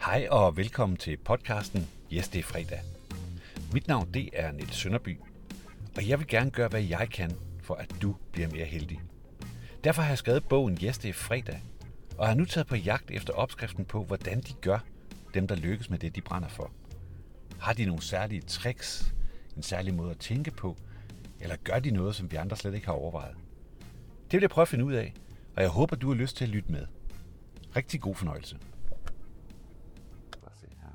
Hej og velkommen til podcasten Yes, det er fredag. Mit navn det er Niels Sønderby, og jeg vil gerne gøre, hvad jeg kan, for at du bliver mere heldig. Derfor har jeg skrevet bogen Yes, det er fredag, og har nu taget på jagt efter opskriften på, hvordan de gør dem, der lykkes med det, de brænder for. Har de nogle særlige tricks, en særlig måde at tænke på, eller gør de noget, som vi andre slet ikke har overvejet? Det vil jeg prøve at finde ud af, og jeg håber, du har lyst til at lytte med. Rigtig god fornøjelse. Bare se her.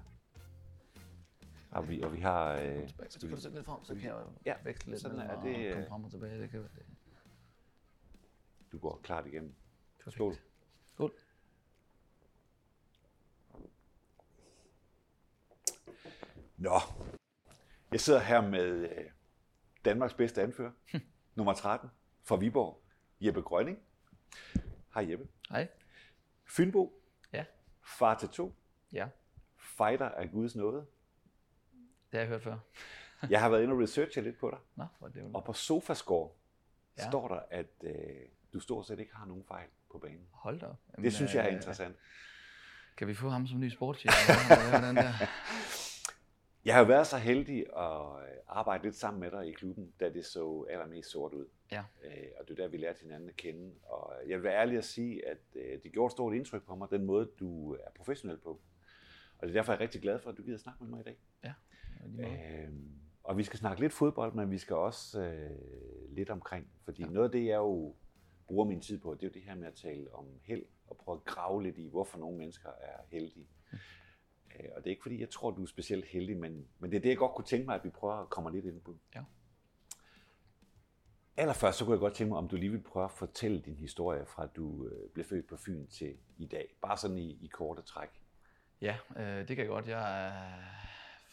Og vi, og vi har... Øh, Så kan du sætte lidt frem, så kan jeg Ja, veksle lidt sådan er og det, øh, komme frem og tilbage. Det kan være det. du går klart igennem. Perfekt. Skål. Skål. Nå, jeg sidder her med øh, Danmarks bedste anfører, nummer 13, fra Viborg, Jeppe Grønning. Hej Jeppe. Hej. Fynbo, Ja. far til to, Ja, fighter af Guds nåde. det har jeg hørt før. Jeg har været inde og researche lidt på dig, Nå, hvor det jo og på Sofascore Ja. står der, at øh, du stort set ikke har nogen fejl på banen. Hold da op. Jamen, Det synes jeg er øh, interessant. Kan vi få ham som ny sportschef? den der? Jeg har været så heldig at øh, arbejde lidt sammen med dig i klubben, da det så allermest sort ud. Ja. Øh, og det er der, vi lærte hinanden at kende. Og jeg vil være ærlig at sige, at øh, det gjorde et stort indtryk på mig, den måde, du er professionel på. Og det er derfor, jeg er rigtig glad for, at du gider snakke med mig i dag. Ja. Øh, og vi skal snakke lidt fodbold, men vi skal også øh, lidt omkring. Fordi ja. noget af det, jeg jo bruger min tid på, det er jo det her med at tale om held, og prøve at grave lidt i, hvorfor nogle mennesker er heldige. Øh, og det er ikke fordi, jeg tror, du er specielt heldig, men, men det er det, jeg godt kunne tænke mig, at vi prøver at komme lidt ind på. Ja. Allerførst, så kunne jeg godt tænke mig, om du lige vil prøve at fortælle din historie fra du øh, blev født på Fyn til i dag. Bare sådan i, i korte træk. Ja, øh, det kan jeg godt. Jeg er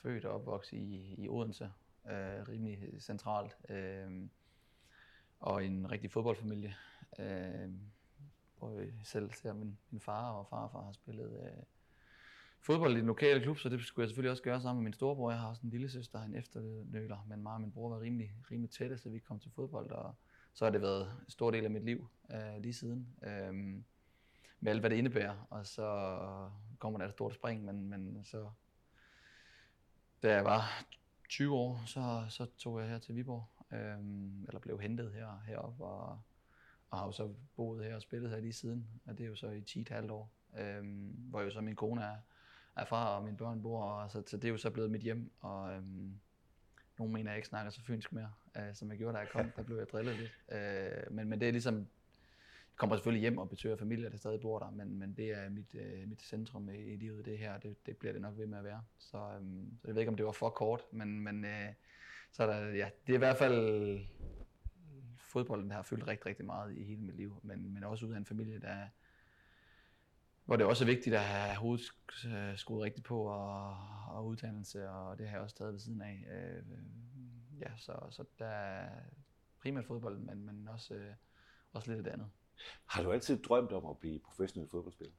født og opvokset i, i Odense, øh, rimelig centralt, øh, og en rigtig fodboldfamilie, øh, hvor jeg selv ser min, min far og farfar har spillet øh, fodbold i den lokale klub, så det skulle jeg selvfølgelig også gøre sammen med min storebror. Jeg har også en lille søster, en efternøler, men mig og min bror var rimelig, rimelig tætte, så vi kom til fodbold, og så har det været en stor del af mit liv øh, lige siden. Øh, med alt, hvad det indebærer, og så kommer der et stort spring, men, men så, da jeg var 20 år, så, så tog jeg her til Viborg, øhm, eller blev hentet her, heroppe, og, og har jo så boet her og spillet her lige siden, og det er jo så i 10,5 år, øhm, hvor jo så min kone er, er fra, og mine børn bor, og så, så det er jo så blevet mit hjem, og øhm, nogle mener, jeg ikke snakker så fynsk mere, øh, som jeg gjorde, da jeg kom, der blev jeg drillet lidt, øh, men, men det er ligesom jeg kommer selvfølgelig hjem og besøger familier, der stadig bor der, men, men det er mit, øh, mit centrum i, i livet, det her, det, det bliver det nok ved med at være. Så, øhm, så jeg ved ikke, om det var for kort, men, men øh, så er der, ja, det er i hvert fald fodbolden, der har fyldt rigtig, rigtig meget i hele mit liv, men, men også ud af en familie, der hvor det også er vigtigt at have hovedet øh, skruet rigtigt på og, og uddannelse, og det har jeg også taget ved siden af. Øh, ja, så, så der er primært fodbold, men, men også, øh, også lidt af det andet. Har du altid drømt om at blive professionel fodboldspiller?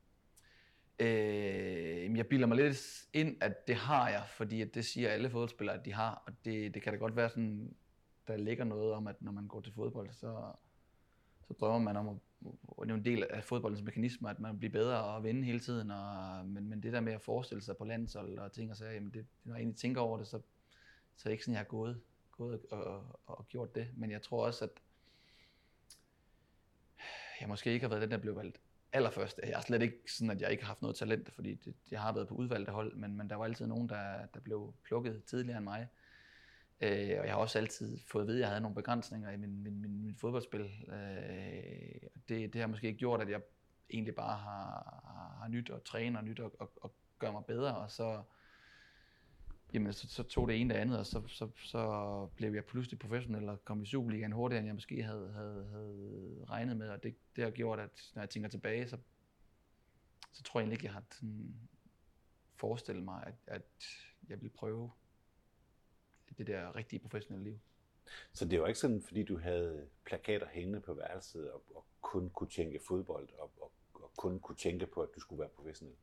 Øh, jeg bilder mig lidt ind, at det har jeg, fordi at det siger alle fodboldspillere, at de har. Og det, det kan da godt være sådan, der ligger noget om, at når man går til fodbold, så, så drømmer man om at, det er jo en del af fodboldens mekanismer, at man bliver bedre og vinde hele tiden. Og, men, men det der med at forestille sig på landshold og ting og sager, jamen det, når jeg egentlig tænker over det, så, så er det ikke sådan, jeg har gået, gået og, og, og gjort det. Men jeg tror også, at jeg måske ikke har været den, der blev valgt allerførst. Jeg er slet ikke sådan, at jeg ikke har haft noget talent, fordi det, jeg har været på udvalgte hold, men, men der var altid nogen, der, der blev plukket tidligere end mig. Øh, og jeg har også altid fået at vide, at jeg havde nogle begrænsninger i min, min, min, min fodboldspil. Øh, det, det har måske ikke gjort, at jeg egentlig bare har, har, har nyt at træne og nyt at, at, at gøre mig bedre, og så, jamen, så, så tog det ene det andet, og så, så, så blev jeg pludselig professionel og kom i Superligaen hurtigere, end jeg måske havde, havde, havde regnet med, og det, det har gjort, at når jeg tænker tilbage, så, så tror jeg egentlig ikke, jeg har sådan forestillet mig, at, at jeg ville prøve det der rigtige professionelle liv. Så det var ikke sådan, fordi du havde plakater hængende på værelset og, og kun kunne tænke fodbold og, og, og kun kunne tænke på, at du skulle være professionel?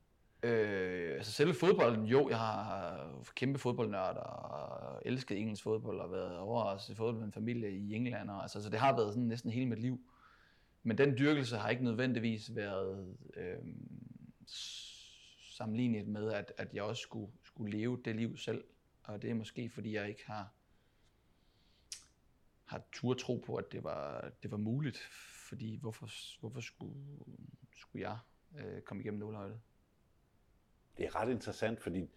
Øh, altså selve fodbolden, jo, jeg har kæmpe fodboldnørd og elsket engelsk fodbold og været over at se fodbold med en familie i England. Og, altså, så det har været sådan næsten hele mit liv. Men den dyrkelse har ikke nødvendigvis været øh, sammenlignet med, at, at jeg også skulle, skulle leve det liv selv. Og det er måske, fordi jeg ikke har, har tur tro på, at det var, det var muligt. Fordi hvorfor, hvorfor skulle, skulle jeg øh, komme igennem nålehøjde? Det er ret interessant, fordi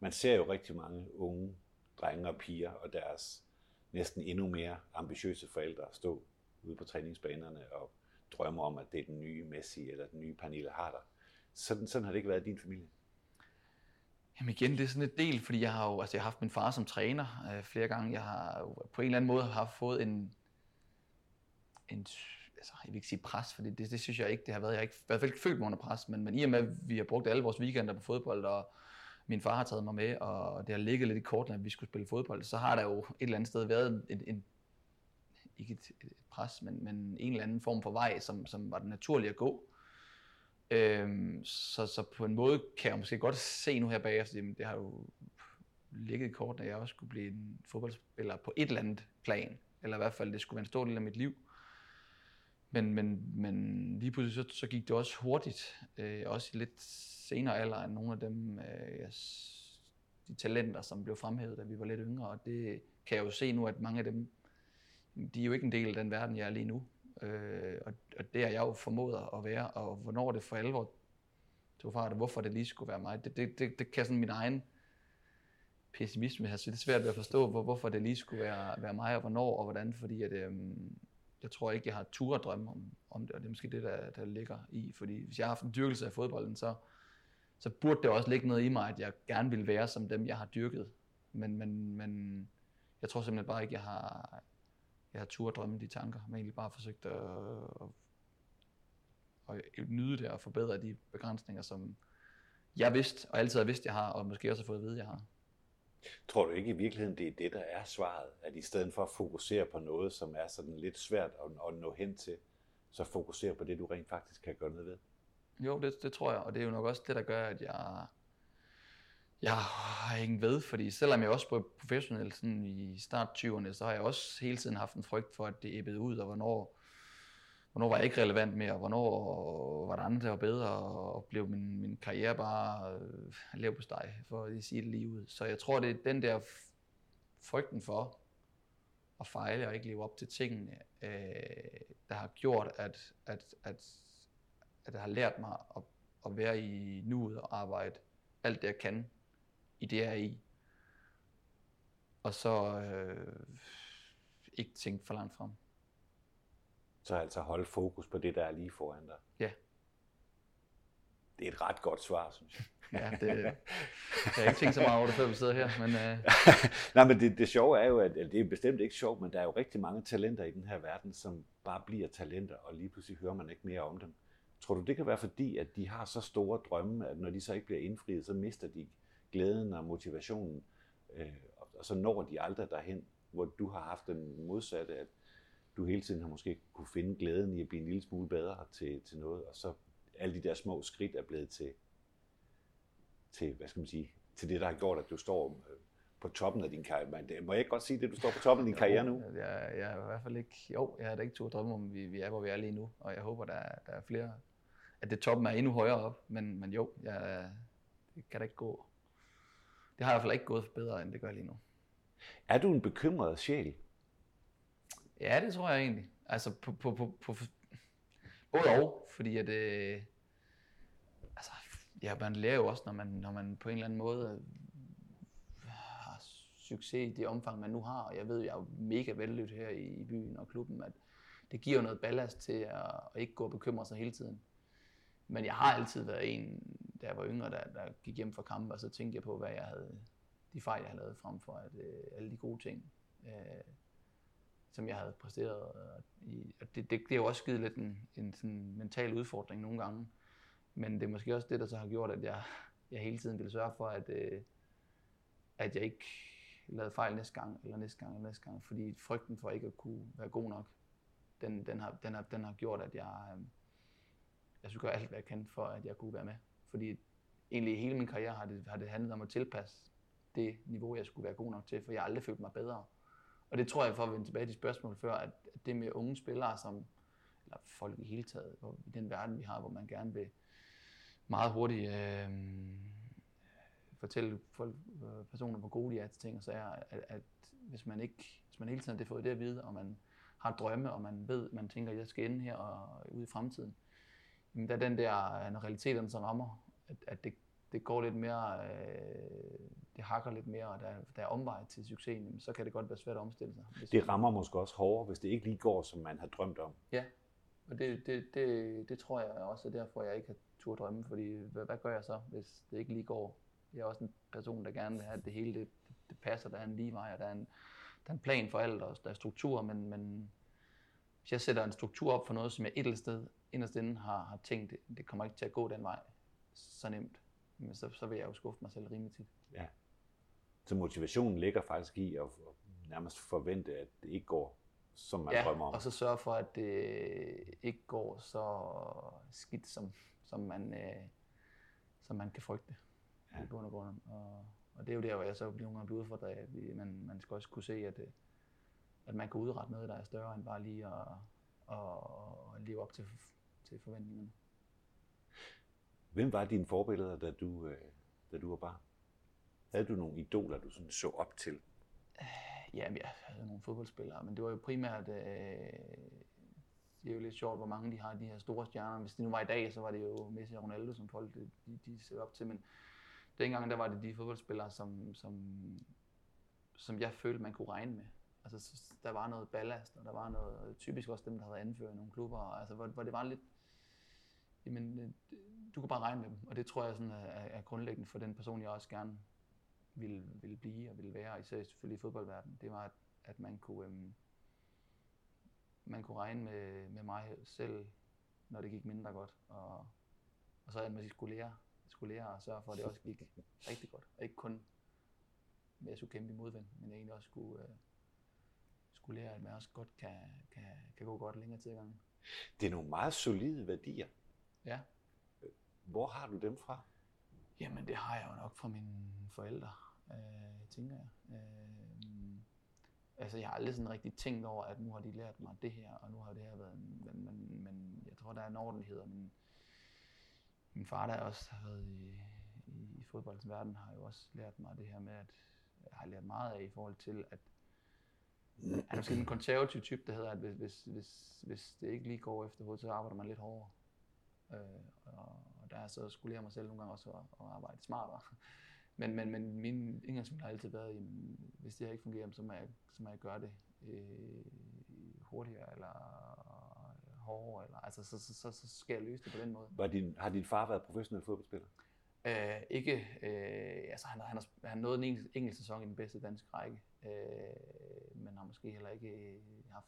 man ser jo rigtig mange unge drenge og piger og deres næsten endnu mere ambitiøse forældre stå ude på træningsbanerne og drømme om, at det er den nye Messi eller den nye Pernille Harder. Sådan, sådan har det ikke været i din familie. Jamen igen, det er sådan et del, fordi jeg har jo altså jeg har haft min far som træner øh, flere gange. Jeg har jo på en eller anden måde haft fået en, en altså, jeg vil ikke sige pres, for det, det, det, synes jeg ikke, det har været. Jeg har ikke, i hvert fald ikke følt mig under pres, men, men i og med, at vi har brugt alle vores weekender på fodbold, og min far har taget mig med, og det har ligget lidt i kortene, at vi skulle spille fodbold, så har der jo et eller andet sted været en, en ikke et, et pres, men, men en eller anden form for vej, som, som var den naturlige at gå. Øhm, så, så på en måde kan jeg måske godt se nu her bagefter, at det har jo ligget i kortene, at jeg også skulle blive en fodboldspiller på et eller andet plan, eller i hvert fald det skulle være en stor del af mit liv. Men, men, men lige pludselig så, så gik det også hurtigt, øh, også i lidt senere alder end nogle af dem, øh, yes, de talenter, som blev fremhævet, da vi var lidt yngre. Og det kan jeg jo se nu, at mange af dem, de er jo ikke en del af den verden, jeg er lige nu. Øh, og, og det er jeg jo formodet at være, og hvornår det for alvor tog fart, og hvorfor det lige skulle være mig, det, det, det, det kan sådan min egen pessimisme her, så det er svært ved at forstå, hvor, hvorfor det lige skulle være, være mig, og hvornår og hvordan, fordi at, øhm, jeg tror ikke, jeg har tur at drømme om, om det, og det er måske det, der, der ligger i. Fordi hvis jeg har haft en dyrkelse af fodbolden, så, så burde det også ligge noget i mig, at jeg gerne vil være som dem, jeg har dyrket. Men, men, men jeg tror simpelthen bare ikke, jeg har, jeg har tur at drømme de tanker. Har egentlig bare forsøgt at, at, at nyde det og forbedre de begrænsninger, som jeg vidste, og altid har vidst, jeg har, og måske også har fået at vide, jeg har. Tror du ikke i virkeligheden, det er det, der er svaret? At i stedet for at fokusere på noget, som er sådan lidt svært at, at nå hen til, så fokusere på det, du rent faktisk kan gøre noget ved? Jo, det, det tror jeg, og det er jo nok også det, der gør, at jeg, jeg har ingen ved, fordi selvom jeg også blev professionel sådan i start 20'erne, så har jeg også hele tiden haft en frygt for, at det æbbede ud, og hvornår, hvornår var jeg ikke relevant mere, og hvornår var der andre, der var bedre, og blev min, min karriere bare øh, lav på steg, for at sige det lige ud. Så jeg tror, det er den der frygten for at fejle og ikke leve op til tingene, øh, der har gjort, at, at, at, at jeg har lært mig at, at være i nuet og arbejde alt det, jeg kan i det, jeg er i. Og så øh, ikke tænke for langt frem. Så altså holde fokus på det, der er lige foran dig. Ja. Det er et ret godt svar, synes jeg. ja, det, jeg har ikke tænkt så meget over det, før vi sidder her. Men, uh... Nej, men det, det sjove er jo, at det er bestemt ikke sjovt, men der er jo rigtig mange talenter i den her verden, som bare bliver talenter, og lige pludselig hører man ikke mere om dem. Tror du, det kan være fordi, at de har så store drømme, at når de så ikke bliver indfriet, så mister de glæden og motivationen, øh, og så når de aldrig derhen, hvor du har haft den modsatte, at du hele tiden har måske kunne finde glæden i at blive en lille smule bedre til, til noget, og så alle de der små skridt er blevet til, til, hvad skal man sige, til det, der har gjort, at du står øh, på toppen af din karriere. Det, må jeg ikke godt sige det, du står på toppen af din karriere nu? Jeg, jeg er i hvert fald ikke, jo, jeg har da ikke to drømme om, vi, vi er, hvor vi er lige nu, og jeg håber, der er, der er flere, at det toppen er endnu højere op, men, men jo, jeg, det kan da ikke gå. Det har i hvert fald ikke gået bedre, end det gør lige nu. Er du en bekymret sjæl? Ja, det tror jeg egentlig. Altså på, på, på, på både og, fordi at, øh, altså, ja, man lærer jo også, når man, når man på en eller anden måde har succes i det omfang, man nu har. Og jeg ved, jeg er mega vellødt her i, i byen og klubben, at det giver noget ballast til at, at ikke gå og bekymre sig hele tiden. Men jeg har altid været en, da jeg var yngre, der, der gik hjem fra kampe, og så tænkte jeg på, hvad jeg havde, de fejl, jeg havde lavet frem for at, øh, alle de gode ting. Øh, som jeg havde præsteret. Og, i, og det, det, det er jo også givet lidt en, en sådan mental udfordring nogle gange. Men det er måske også det, der så har gjort, at jeg, jeg hele tiden ville sørge for, at, øh, at jeg ikke lavede fejl næste gang, eller næste gang, eller næste gang. Fordi frygten for ikke at kunne være god nok, den, den, har, den, har, den har gjort, at jeg, øh, jeg skulle gøre alt, hvad jeg kan for, at jeg kunne være med. Fordi egentlig hele min karriere har det, har det handlet om at tilpasse det niveau, jeg skulle være god nok til, for jeg har aldrig følt mig bedre. Og det tror jeg, for at vende tilbage til spørgsmålet før, at det med unge spillere, som, eller folk i hele taget, hvor, i den verden, vi har, hvor man gerne vil meget hurtigt øh, fortælle folk, øh, personer, hvor gode de er til ting og sager, at, at hvis man ikke, hvis man hele tiden har fået det at vide, og man har drømme, og man ved, man tænker, at jeg skal ende her og ud i fremtiden, øh, der er den der, når realiteterne så rammer, at, at det, det går lidt mere, øh, det hakker lidt mere, og der, der er omvej til succesen, så kan det godt være svært at omstille sig. Hvis det rammer måske også hårdere, hvis det ikke lige går, som man har drømt om. Ja, og det, det, det, det tror jeg også er derfor, jeg ikke har tur drømme, fordi hvad, hvad gør jeg så, hvis det ikke lige går? Jeg er også en person, der gerne vil have, at det hele det, det passer, der er en lige vej, og der er en, der er en plan for alt, og der er struktur, men, men hvis jeg sætter en struktur op for noget, som jeg et eller andet sted inderst inde har, har tænkt, det, det kommer ikke til at gå den vej så nemt, men så, så vil jeg jo skuffe mig selv rimelig tit. Ja. Så motivationen ligger faktisk i at nærmest forvente, at det ikke går, som man ja, drømmer om. og så sørge for, at det ikke går så skidt, som, som, man, øh, som man kan frygte. Ja. I bund og grund. Og, og det er jo der, hvor jeg så bliver nogle gange udfordret af, at man, man skal også kunne se, at, øh, at man kan udrette noget, der er større end bare lige at, at, at leve op til, til forventningerne. Hvem var dine forbilleder, da du, øh, da du var barn? Havde du nogle idoler, du sådan så op til? Ja, jeg havde nogle fodboldspillere, men det var jo primært... Øh, det er jo lidt sjovt, hvor mange de har de her store stjerner. Hvis det nu var i dag, så var det jo Messi og Ronaldo, som folk de, de ser op til. Men dengang, der var det de fodboldspillere, som, som, som jeg følte, man kunne regne med. Altså, der var noget ballast, og der var noget, typisk også dem, der havde anført nogle klubber, altså, hvor, hvor det var lidt, jamen, øh, du kan bare regne med dem. Og det tror jeg sådan er, er grundlæggende for den person, jeg også gerne ville, ville blive og ville være, især selvfølgelig i fodboldverdenen. Det var, at, at man kunne, øhm, man kunne regne med, med mig selv, når det gik mindre godt. Og, og så at man skulle lære, skulle lære og sørge for, at det også gik rigtig godt. Og ikke kun med at skulle kæmpe i modvind, men jeg egentlig også skulle, øh, skulle lære, at man også godt kan, kan, kan gå godt længere tid ad gangen. Det er nogle meget solide værdier. Ja. Hvor har du dem fra? Jamen, det har jeg jo nok fra mine forældre, øh, tænker jeg. Øh, altså, jeg har aldrig sådan rigtig tænkt over, at nu har de lært mig det her, og nu har det her været en, men, men, men jeg tror, der er en ordentlighed, og min, min far, der også har været i, i, i fodboldens verden, har jo også lært mig det her med, at jeg har lært meget af i forhold til, at han er måske en konservativ type, der hedder, at hvis, hvis, hvis, hvis det ikke lige går efter hovedet, så arbejder man lidt hårdere. Øh, og, og der så skulle jeg mig selv nogle gange også at, at arbejde smartere. Men, men, men min indgangsvinkel har altid været, at hvis det her ikke fungerer, så må jeg, så må jeg gøre det øh, hurtigere eller hårdere. Eller, altså, så, så, så, så skal jeg løse det på den måde. Var din, har din far været professionel fodboldspiller? Øh, ikke, øh, altså han, han, har, han nåede en enkelt sæson i den bedste danske række, øh, men har måske heller ikke haft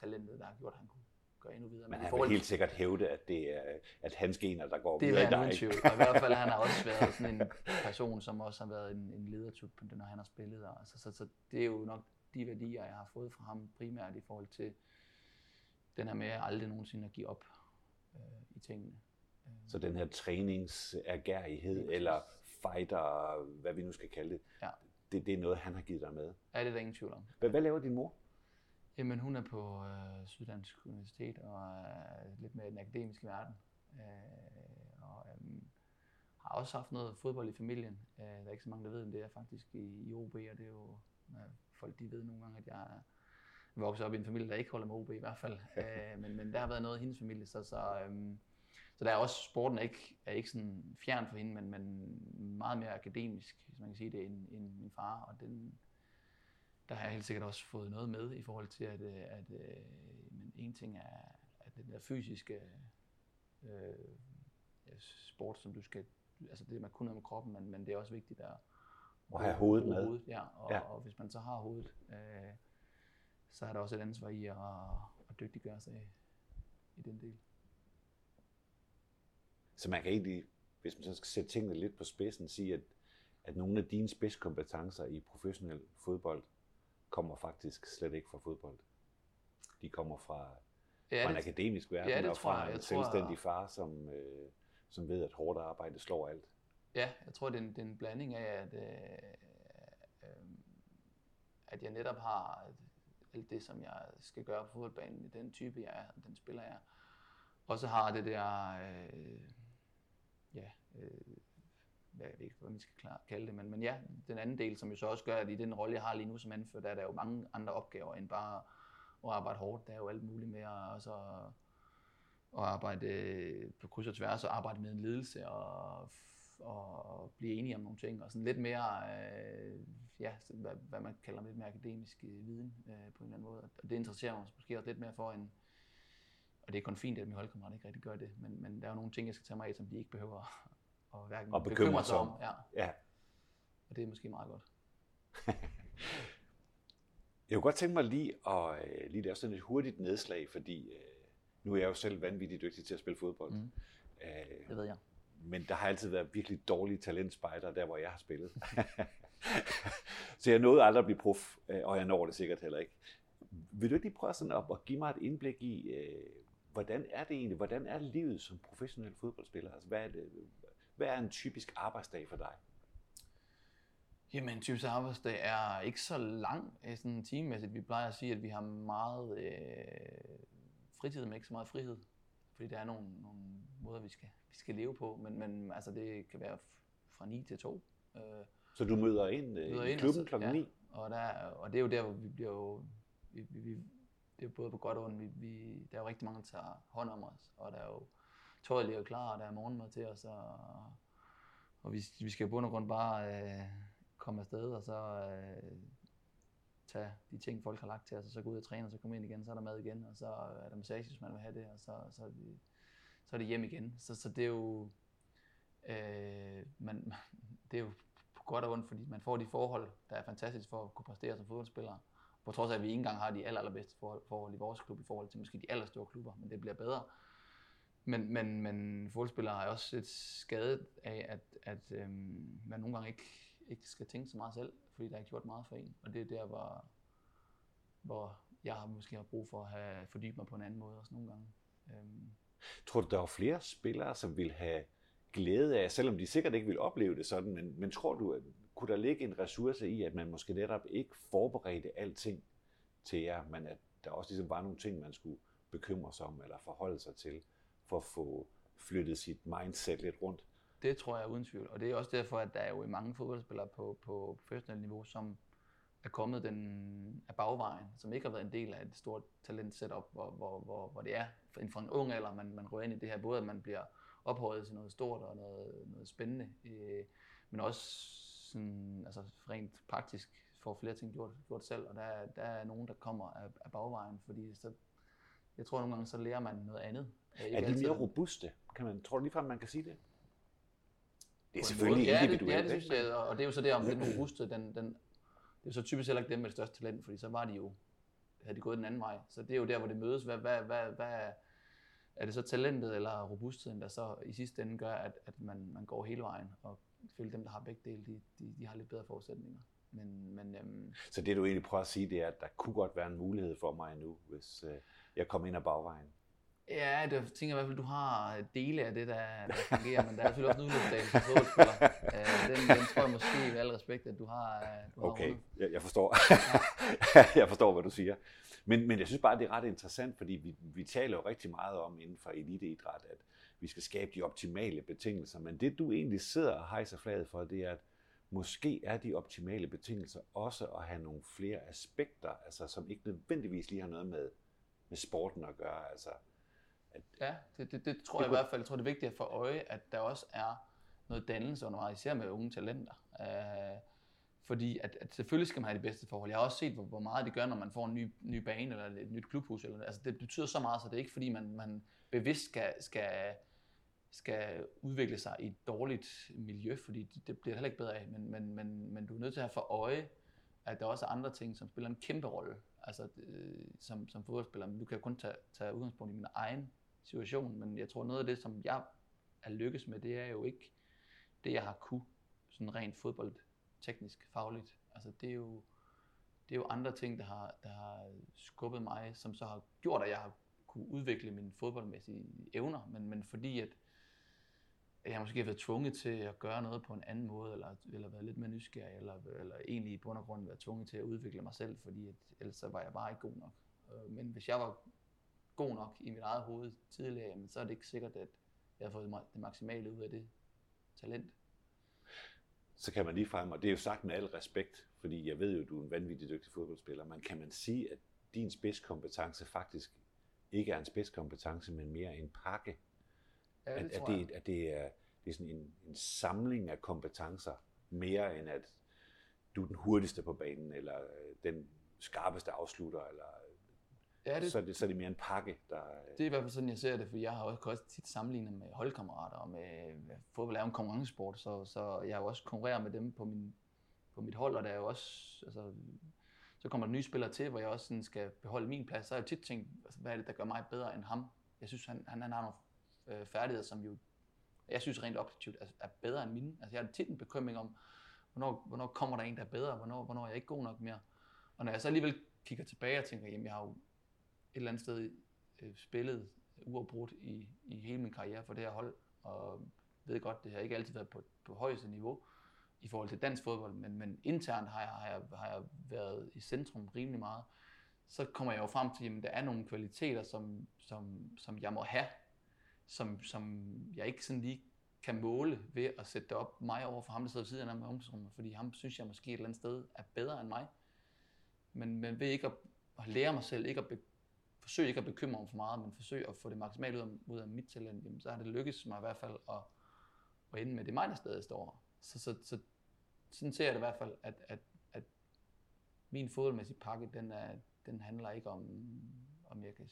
talentet, der har gjort, at han kunne gøre endnu videre. Men han vil helt sikkert hævde, at det er at hans gener, der går det videre i dig. Det er i hvert fald han har også været sådan en person, som også har været en, en ledertype, når han har spillet. Og, altså, så, så, det er jo nok de værdier, jeg har fået fra ham primært i forhold til den her med at aldrig nogensinde at give op øh, i tingene. Så den her træningsergærighed, eller fighter, hvad vi nu skal kalde det, ja. det, det er noget, han har givet dig med? Ja, det er der ingen tvivl om. Hvad, hvad laver din mor? Jamen, hun er på øh, Syddansk Universitet og er lidt mere i den akademiske verden. Øh, og øh, har også haft noget fodbold i familien. Øh, der er ikke så mange, der ved, om det er faktisk i, i OB, og det er jo øh, folk, de ved nogle gange, at jeg er vokset op i en familie, der ikke holder med OB i hvert fald. øh, men, men der har været noget i hendes familie, så, så, øh, så der er også, sporten er ikke, er ikke sådan fjern for hende, men, men meget mere akademisk, hvis man kan sige det, end, end min far. Og den, der har jeg helt sikkert også fået noget med i forhold til, at, at, at men en ting er at den der fysiske øh, sport, som du skal, altså det man kun med kroppen, men, men det er også vigtigt at, at have hovedet med. Hovedet, ja, og, ja. og hvis man så har hovedet, øh, så er der også et ansvar i at, at dygtiggøre sig i den del. Så man kan egentlig, hvis man så skal sætte tingene lidt på spidsen, sige, at, at nogle af dine spidskompetencer i professionel fodbold kommer faktisk slet ikke fra fodbold. De kommer fra, ja, fra en det, akademisk verden ja, det og fra jeg. en jeg selvstændig tror, far, som, øh, som ved, at hårdt arbejde slår alt. Ja, jeg tror, det er en, det er en blanding af, at, øh, øh, at jeg netop har alt det, som jeg skal gøre på fodboldbanen, den type jeg er, den spiller jeg er. Og så har det der, øh, ja, øh, jeg ved ikke, hvad man skal klar, kalde det, men, men ja, den anden del, som jo så også gør, at i den rolle, jeg har lige nu som anfører, der er der jo mange andre opgaver end bare at arbejde hårdt. Der er jo alt muligt med at, også at arbejde øh, på kryds og tværs og arbejde med en ledelse og, og blive enige om nogle ting. Og sådan lidt mere, øh, ja, hvad, hvad, man kalder lidt mere akademisk øh, viden øh, på en eller anden måde. Og det interesserer mig måske også lidt mere for en, og det er kun fint, at min holdkammerat ikke rigtig gør det, men, men der er jo nogle ting, jeg skal tage mig af, som de ikke behøver at hverken og bekymre, bekymre sig om. Ja. ja. Og det er måske meget godt. jeg kunne godt tænke mig lige at øh, lige lave sådan et hurtigt nedslag, fordi øh, nu er jeg jo selv vanvittigt dygtig til at spille fodbold. Mm. Øh, det ved jeg. Men der har altid været virkelig dårlige talentspejder, der hvor jeg har spillet. så jeg nåede aldrig at blive prof, øh, og jeg når det sikkert heller ikke. Vil du ikke lige prøve sådan op at give mig et indblik i, øh, hvordan er det egentlig, hvordan er livet som professionel fodboldspiller? Altså, hvad, er det, hvad er en typisk arbejdsdag for dig? Jamen, en typisk arbejdsdag er ikke så lang, øh, sådan timemæssigt. Vi plejer at sige, at vi har meget øh, fritid, men ikke så meget frihed. Fordi der er nogle, nogle måder, vi skal, vi skal leve på. Men, men altså, det kan være fra 9 til 2. Øh, så du møder ind øh, møder i klubben klokken 9? Ja, og, der, og det er jo der, hvor vi bliver jo... Vi, vi, vi, det er både på godt og ondt. Vi, vi, der er jo rigtig mange, der tager hånd om os. Og der er jo tøjet ligger klar, og der er morgenmad til os. Og, og vi, vi skal i bund og grund bare øh, komme afsted, og så øh, tage de ting, folk har lagt til os, og så gå ud og træne, og så komme ind igen, så er der mad igen, og så er der massage, hvis man vil have det, og så, så, er, det, så er det hjem igen. Så, så det er jo, øh, man, det er jo på godt og ondt, fordi man får de forhold, der er fantastisk for at kunne præstere som fodboldspiller. På trods af, at vi ikke engang har de aller, allerbedste forhold, forhold i vores klub i forhold til måske de allerstørste klubber, men det bliver bedre. Men, men, men fodboldspillere er også et skadet af, at, at øhm, man nogle gange ikke, ikke skal tænke så meget selv, fordi der er gjort meget for en. Og det er der, hvor, hvor jeg har måske har brug for at have fordybet mig på en anden måde også nogle gange. Øhm. Tror du, der er flere spillere, som vil have glæde af, selvom de sikkert ikke vil opleve det sådan, men, men tror du, at kunne der ligge en ressource i, at man måske netop ikke forberedte alting til jer, men at der også ligesom var nogle ting, man skulle bekymre sig om eller forholde sig til? For at få flyttet sit mindset lidt rundt. Det tror jeg uden tvivl, og det er også derfor, at der er jo mange fodboldspillere på, på professionelt niveau, som er kommet den af bagvejen, som ikke har været en del af et stort talent setup, hvor, hvor, hvor, hvor det er fra en ung alder, man, man rører ind i det her, både at man bliver ophøjet til noget stort og noget, noget spændende, øh, men også sådan, altså rent praktisk får flere ting gjort, gjort selv, og der, der er nogen, der kommer af, af bagvejen, fordi så, jeg tror nogle gange, så lærer man noget andet, er de mere robuste? Kan man, tror du ligefrem, man kan sige det? Det er selvfølgelig ja, individuelt. Det, ja, det synes jeg, og det er jo så det, om den robuste, den, den, det er så typisk heller ikke dem med det største talent, fordi så var de jo, havde de gået den anden vej. Så det er jo der, hvor det mødes. Hvad, hvad, hvad, hvad er det så talentet eller robustheden, der så i sidste ende gør, at, at man, man går hele vejen, og føler dem, der har begge dele, de, de, de har lidt bedre forudsætninger. Men, men, øhm, så det du egentlig prøver at sige, det er, at der kunne godt være en mulighed for mig nu, hvis øh, jeg kommer ind ad bagvejen. Ja, det tænker i hvert fald, du har dele af det, der, der fungerer, men der er selvfølgelig også en udløbsdag som fodboldspiller. Uh, den, den tror jeg måske med al respekt, at du har, uh, du Okay, har jeg, jeg forstår. jeg forstår, hvad du siger. Men, men jeg synes bare, det er ret interessant, fordi vi, vi taler jo rigtig meget om inden for eliteidræt, at vi skal skabe de optimale betingelser. Men det, du egentlig sidder og hejser flaget for, det er, at måske er de optimale betingelser også at have nogle flere aspekter, altså som ikke nødvendigvis lige har noget med, med sporten at gøre. Altså, at, ja, det, det, det tror det jeg i hvert fald. Jeg tror, det er vigtigt at få øje, at der også er noget dannelse undervejs, især med unge talenter. Uh, fordi at, at selvfølgelig skal man have de bedste forhold. Jeg har også set, hvor, hvor meget det gør, når man får en ny, ny bane eller et nyt klubhus. Eller, altså det betyder så meget, så det er ikke fordi, man, man bevidst skal, skal, skal udvikle sig i et dårligt miljø, fordi det, det bliver heller ikke bedre af. Men, men, men, men du er nødt til at have for øje, at der også er andre ting, som spiller en kæmpe rolle altså, øh, som, som fodboldspiller. Men du kan jo kun tage, tage udgangspunkt i min egen situation, men jeg tror noget af det, som jeg er lykkes med, det er jo ikke det, jeg har kunne sådan rent fodboldteknisk, fagligt. Altså det er jo, det er jo andre ting, der har, der har skubbet mig, som så har gjort, at jeg har kunne udvikle mine fodboldmæssige evner, men, men fordi at at jeg måske har været tvunget til at gøre noget på en anden måde, eller, eller været lidt mere nysgerrig, eller, eller egentlig i bund og grund været tvunget til at udvikle mig selv, fordi at, ellers så var jeg bare ikke god nok. Øh, men hvis jeg var god nok i mit eget hoved tidligere, jamen, så er det ikke sikkert, at jeg har fået det maksimale ud af det talent. Så kan man lige frem, og det er jo sagt med al respekt, fordi jeg ved jo, at du er en vanvittig dygtig fodboldspiller, men kan man sige, at din spidskompetence faktisk ikke er en spidskompetence, men mere en pakke? Ja, det at, at, det, at det er, det er sådan en, en samling af kompetencer, mere end at du er den hurtigste på banen, eller øh, den skarpeste afslutter, eller Ja, det, så, er det, så er det mere en pakke, der... Det er i hvert fald sådan, jeg ser det, for jeg har også, tit sammenlignet med holdkammerater, og med fodbold er jo en konkurrencesport, så, så jeg har jo også konkurrerer med dem på, min, på mit hold, og der er jo også, altså, så kommer der nye spillere til, hvor jeg også sådan skal beholde min plads. Så har jeg jo tit tænkt, altså, hvad er det, der gør mig bedre end ham? Jeg synes, han, han, han har nogle øh, færdigheder, som jo, jeg synes rent objektivt er, er bedre end mine. Altså, jeg har tit en bekymring om, hvornår, hvornår kommer der en, der er bedre, hvornår, hvornår er jeg ikke god nok mere. Og når jeg så alligevel kigger tilbage og tænker, jamen jeg har jo et eller andet sted øh, spillet uafbrudt i, i hele min karriere for det her hold, og ved godt, det har ikke altid været på, på højeste niveau i forhold til dansk fodbold, men, men internt har jeg, har, jeg, har jeg været i centrum rimelig meget. Så kommer jeg jo frem til, at der er nogle kvaliteter, som, som, som jeg må have, som, som jeg ikke sådan lige kan måle ved at sætte det op mig over for ham, der sidder ved siden af mig i omklædningsrummet, fordi ham synes jeg måske et eller andet sted er bedre end mig. Men, men ved ikke at, at lære mig selv, ikke at be, forsøge ikke at bekymre mig for meget, men forsøge at få det maksimalt ud af, ud af mit talent, jamen, så har det lykkedes mig i hvert fald at, at ende med det er mig, der stadig står. Så, så, så sådan ser jeg det i hvert fald, at, at, at min fodboldmæssige pakke, den, er, den handler ikke om, om jeg kan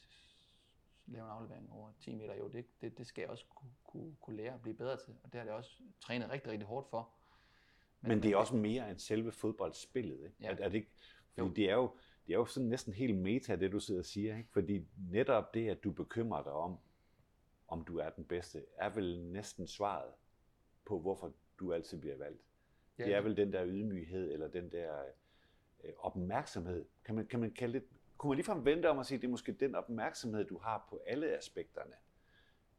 lave en aflevering over 10 meter. Jo, det, det, det skal jeg også kunne, kunne, kunne lære at blive bedre til, og det har jeg også trænet rigtig, rigtig hårdt for. Men det er også mere end selve fodboldspillet, ikke? Ja. Er, er det ikke? Fordi Jo. det er jo, det er jo sådan næsten helt meta, det du sidder og siger, ikke? Fordi netop det, at du bekymrer dig om, om du er den bedste, er vel næsten svaret på, hvorfor du altid bliver valgt. Ja, Det er vel den der ydmyghed, eller den der øh, opmærksomhed. Kan man, kan man kalde det, kunne man ligefrem vente om at sige, at det er måske den opmærksomhed, du har på alle aspekterne,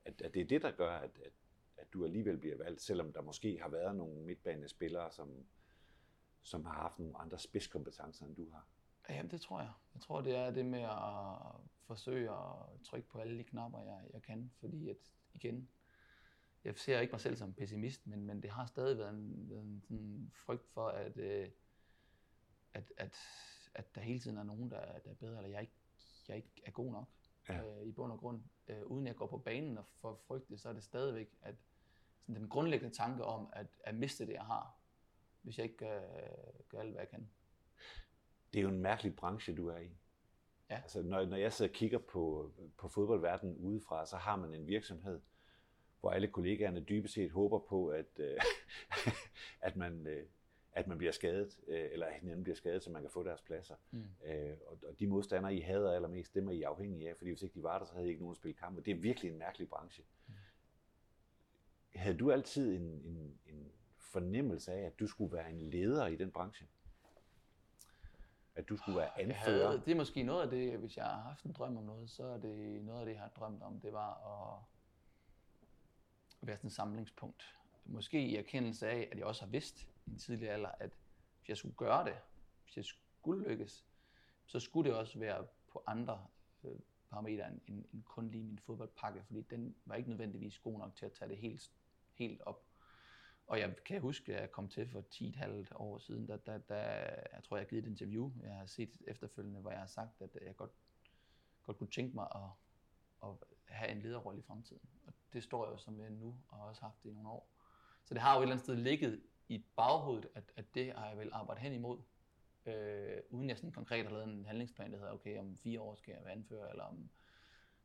at, at det er det, der gør, at, at, at du alligevel bliver valgt, selvom der måske har været nogle midtbanespillere, som, som har haft nogle andre spidskompetencer, end du har. Jamen, det tror jeg. Jeg tror, det er det med at forsøge at trykke på alle de knapper, jeg, jeg kan. Fordi at, igen, jeg ser ikke mig selv som pessimist, men, men det har stadig været en, været en sådan frygt for, at, øh, at, at, at der hele tiden er nogen, der, der er bedre, eller jeg ikke, jeg ikke er god nok Ja. øh, i bund og grund. Øh, uden jeg går på banen og får frygte, så er det stadigvæk at, sådan den grundlæggende tanke om at, at miste det, jeg har, hvis jeg ikke gør, gør alt, hvad jeg kan. Det er jo en mærkelig branche, du er i. Ja. Altså, når, når jeg sidder og kigger på, på fodboldverdenen udefra, så har man en virksomhed, hvor alle kollegaerne dybest set håber på, at, øh, at, man, øh, at man bliver skadet, øh, eller at hinanden bliver skadet, så man kan få deres pladser. Mm. Øh, og, og de modstandere, I hader allermest, dem er I afhængige af, fordi hvis ikke de var der, så havde I ikke nogen at spille kampe. Det er virkelig en mærkelig branche. Havde du altid en, en, en fornemmelse af, at du skulle være en leder i den branche? At du skulle være anfører? havde, det er måske noget af det, hvis jeg har haft en drøm om noget, så er det noget af det, jeg har drømt om, det var at være sådan et samlingspunkt. Måske i erkendelse af, at jeg også har vidst i en tidlig alder, at hvis jeg skulle gøre det, hvis jeg skulle lykkes, så skulle det også være på andre øh, parametre end, end, end kun lige min fodboldpakke, fordi den var ikke nødvendigvis god nok til at tage det helt, helt op. Og jeg kan huske, at jeg kom til for 10,5 år siden, der, der, der, jeg tror, jeg har givet et interview, jeg har set efterfølgende, hvor jeg har sagt, at jeg godt, godt kunne tænke mig at, at have en lederrolle i fremtiden. Og det står jeg jo som jeg nu, og har også haft det i nogle år. Så det har jo et eller andet sted ligget i baghovedet, at, at det har jeg vel arbejdet hen imod, øh, uden jeg sådan konkret har lavet en handlingsplan, der hedder, okay, om fire år skal jeg være anfører, eller om...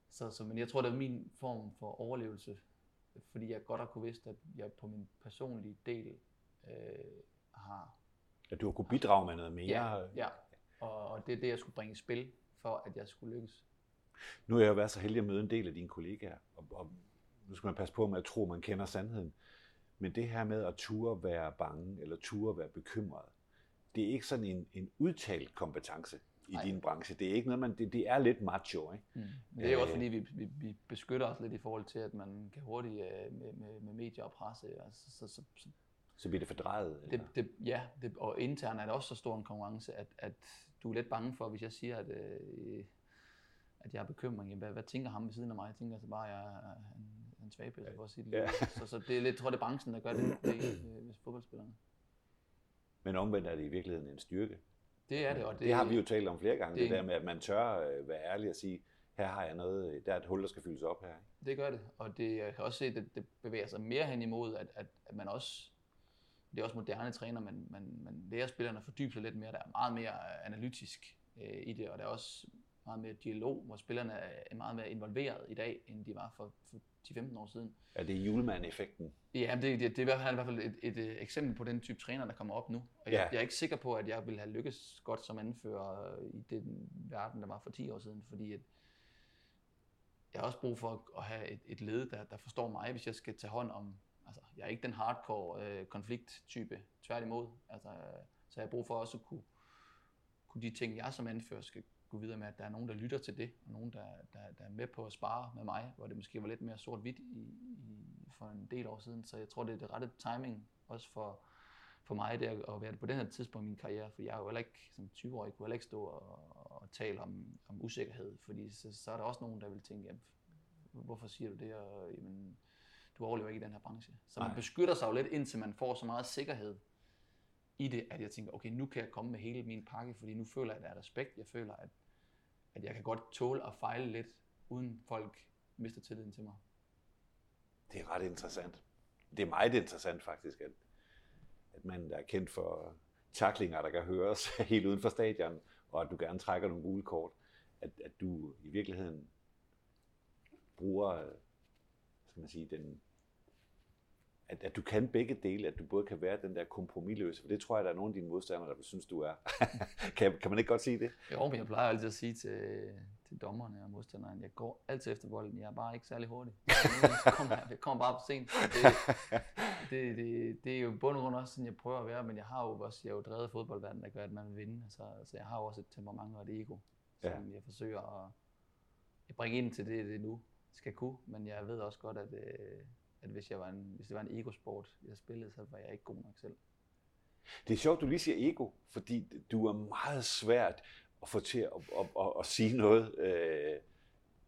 Så, så, men jeg tror, det er min form for overlevelse, fordi jeg godt har kunne vidst, at jeg på min personlige del øh, har... At du har kunne bidrage med noget mere? Ja, ja. Og, og det er det, jeg skulle bringe i spil, for at jeg skulle lykkes. Nu har jeg jo været så heldig at møde en del af dine kollegaer, og, og nu skal man passe på med at tro, at man kender sandheden. Men det her med at ture være bange, eller ture være bekymret, det er ikke sådan en, en udtalt kompetence i din branche. Det er ikke noget, man, det, det er lidt macho, ikke? Mm. Men det er jo også fordi, vi, vi, vi beskytter os lidt i forhold til, at man kan hurtigt øh, med, med, med medier og presse, altså, så, så, så, Så bliver det fordrejet? det, det, ja, det, og internt er det også så stor en konkurrence, at, at du er lidt bange for, hvis jeg siger, at, øh, at jeg er bekymring, jamen, hvad, hvad tænker ham ved siden af mig? Jeg tænker altså bare, at jeg er en, en svagpiller for sige det. Ja. Så, så det er lidt, tror det er branchen, der gør det, det øh, hvis fodboldspillerne. Men omvendt er det i virkeligheden en styrke. Det er det, og Det, det, har vi jo talt om flere gange, det, det- der med, at man tør øh, være ærlig og sige, her har jeg noget, der er et hul, der skal fyldes op her. Ikke? Det gør det, og det, jeg kan også se, at det, det bevæger sig mere hen imod, at, at, at man også, det er også moderne træner, men man, man lærer spillerne at fordybe sig lidt mere. Der er meget mere øh, analytisk øh, i det, og der er også meget mere dialog, hvor spillerne er meget mere involveret i dag, end de var for, for 10-15 år siden. Er det julemand-effekten? Ja, det, det, det er i hvert fald, i hvert fald et, et, et eksempel på den type træner, der kommer op nu. Og jeg, Ja. jeg er ikke sikker på, at jeg ville have lykkes godt som anfører i den verden, der var for 10 år siden, fordi at jeg har også brug for at have et, et led, der, der forstår mig, hvis jeg skal tage hånd om... Altså, jeg er ikke den hardcore øh, konflikttype, tværtimod. Altså, øh, så jeg har brug for også at kunne, kunne de ting, jeg som anfører skal gå videre med, at der er nogen, der lytter til det, og nogen, der, der, der er med på at spare med mig, hvor det måske var lidt mere sort-hvidt i, i, for en del år siden. Så jeg tror, det er det rette timing også for, for mig, det at være på den her tidspunkt i min karriere, for jeg er jo heller ikke som 20-årig, kunne heller ikke stå og, og tale om, om usikkerhed, fordi så, så er der også nogen, der vil tænke, jamen, hvorfor siger du det, og jamen, du overlever ikke i den her branche. Så man Nej. beskytter sig jo lidt, indtil man får så meget sikkerhed i det, at jeg tænker, okay, nu kan jeg komme med hele min pakke, fordi nu føler jeg, at der er respekt. Jeg føler, at, at jeg kan godt tåle at fejle lidt, uden folk mister tilliden til mig. Det er ret interessant. Det er meget interessant faktisk, at, at man der er kendt for taklinger, der kan høres helt uden for stadion, og at du gerne trækker nogle gule kort, at, at du i virkeligheden bruger, øh, skal man sige, den, at, at du kan begge dele, at du både kan være den der kompromilløse, for det tror jeg, der er nogle af dine modstandere, der vil synes, du er. kan, kan man ikke godt sige det? Jo, men jeg plejer altid at sige til, til dommerne og modstanderen, jeg går altid efter bolden, jeg er bare ikke særlig hurtig. Jeg kommer, jeg kommer bare for sent. Det, det, det, det er jo bund og grund også sådan, jeg prøver at være, men jeg har jo også, jeg er jo drevet af fodboldverdenen, der gør, at man vil vinde. Så, så jeg har jo også et temperament og et ego, som Ja. jeg forsøger at, at bringe ind til det, det nu skal kunne. Men jeg ved også godt, at, øh, at hvis, jeg var en, hvis det var en egosport, jeg spillede, så var jeg ikke god nok selv. Det er sjovt, du lige siger ego, fordi du er meget svært at få til at, at, at, at sige noget øh,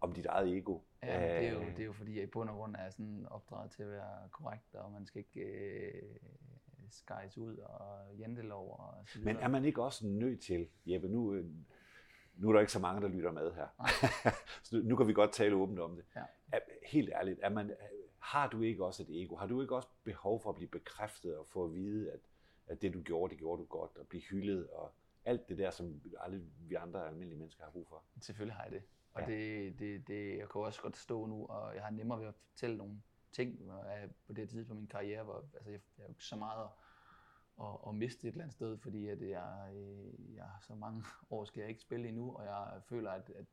om dit eget ego. Ja, det er, jo, Øh, det er jo fordi, jeg i bund og grund er sådan opdraget til at være korrekt, og man skal ikke øh, skejs ud og jantelov og så videre. Men er man ikke også nødt til, Jeppe, nu, øh, nu er der ikke så mange, der lytter med her, så nu- nu kan vi godt tale åbent om det. Ja. Helt ærligt, er man, har du ikke også et ego? Har du ikke også behov for at blive bekræftet og få at vide, at, at det du gjorde, det gjorde du godt, og blive hyldet, og alt det der, som alle vi andre almindelige mennesker har brug for? Selvfølgelig har jeg det. Og Ja. det, det, det, jeg kan også godt stå nu, og jeg har nemmere ved at fortælle nogle ting på det tidspunkt i min karriere, hvor altså, jeg, jeg er jo ikke så meget at, at, at miste et eller andet sted, fordi at jeg, øh, jeg så mange år skal jeg ikke spille endnu, og jeg føler, at, at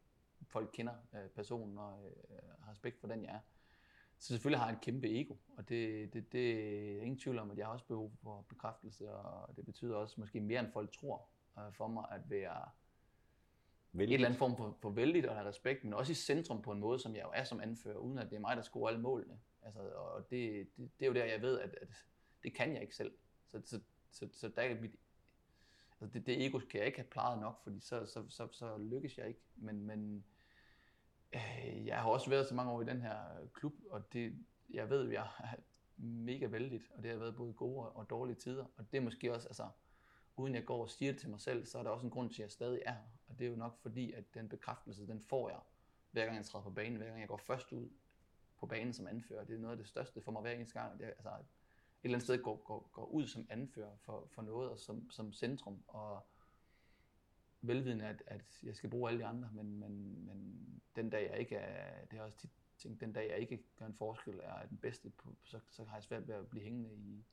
folk kender øh, personen og øh, har respekt for den, jeg er. Så selvfølgelig har jeg et kæmpe ego, og det, det, det er ingen tvivl om, at jeg har også behov for bekræftelse, og det betyder også måske mere, end folk tror øh, for mig at være Vældig. en eller anden form for, for vældigt og have respekt, men også i centrum på en måde, som jeg jo er som anfører, uden at det er mig, der scorer alle målene. Altså, og det, det, det er jo der, jeg ved, at, at det kan jeg ikke selv. Så, så, så, så der er mit, altså det, det ego kan jeg ikke have plejet nok, fordi så, så, så, så lykkes jeg ikke. Men, men Øh, jeg har også været så mange år i den her øh, klub, og det, jeg ved, at jeg er mega vældigt, og det har været både gode og, og dårlige tider. Og det er måske også, altså, uden jeg går og siger det til mig selv, så er der også en grund til, at jeg stadig er her. Og det er jo nok fordi, at den bekræftelse, den får jeg, hver gang jeg træder på banen, hver gang jeg går først ud på banen som anfører. Det er noget af det største for mig hver eneste gang. Det er, altså, et eller andet sted går, går, går ud som anfører for, for noget, og som, som centrum, og velvidende, at, at jeg skal bruge alle de andre, men, men, men den dag jeg ikke er, det har også tit tænkt, den dag jeg ikke gør en forskel, er den bedste, på, så, så har jeg svært ved at blive hængende i,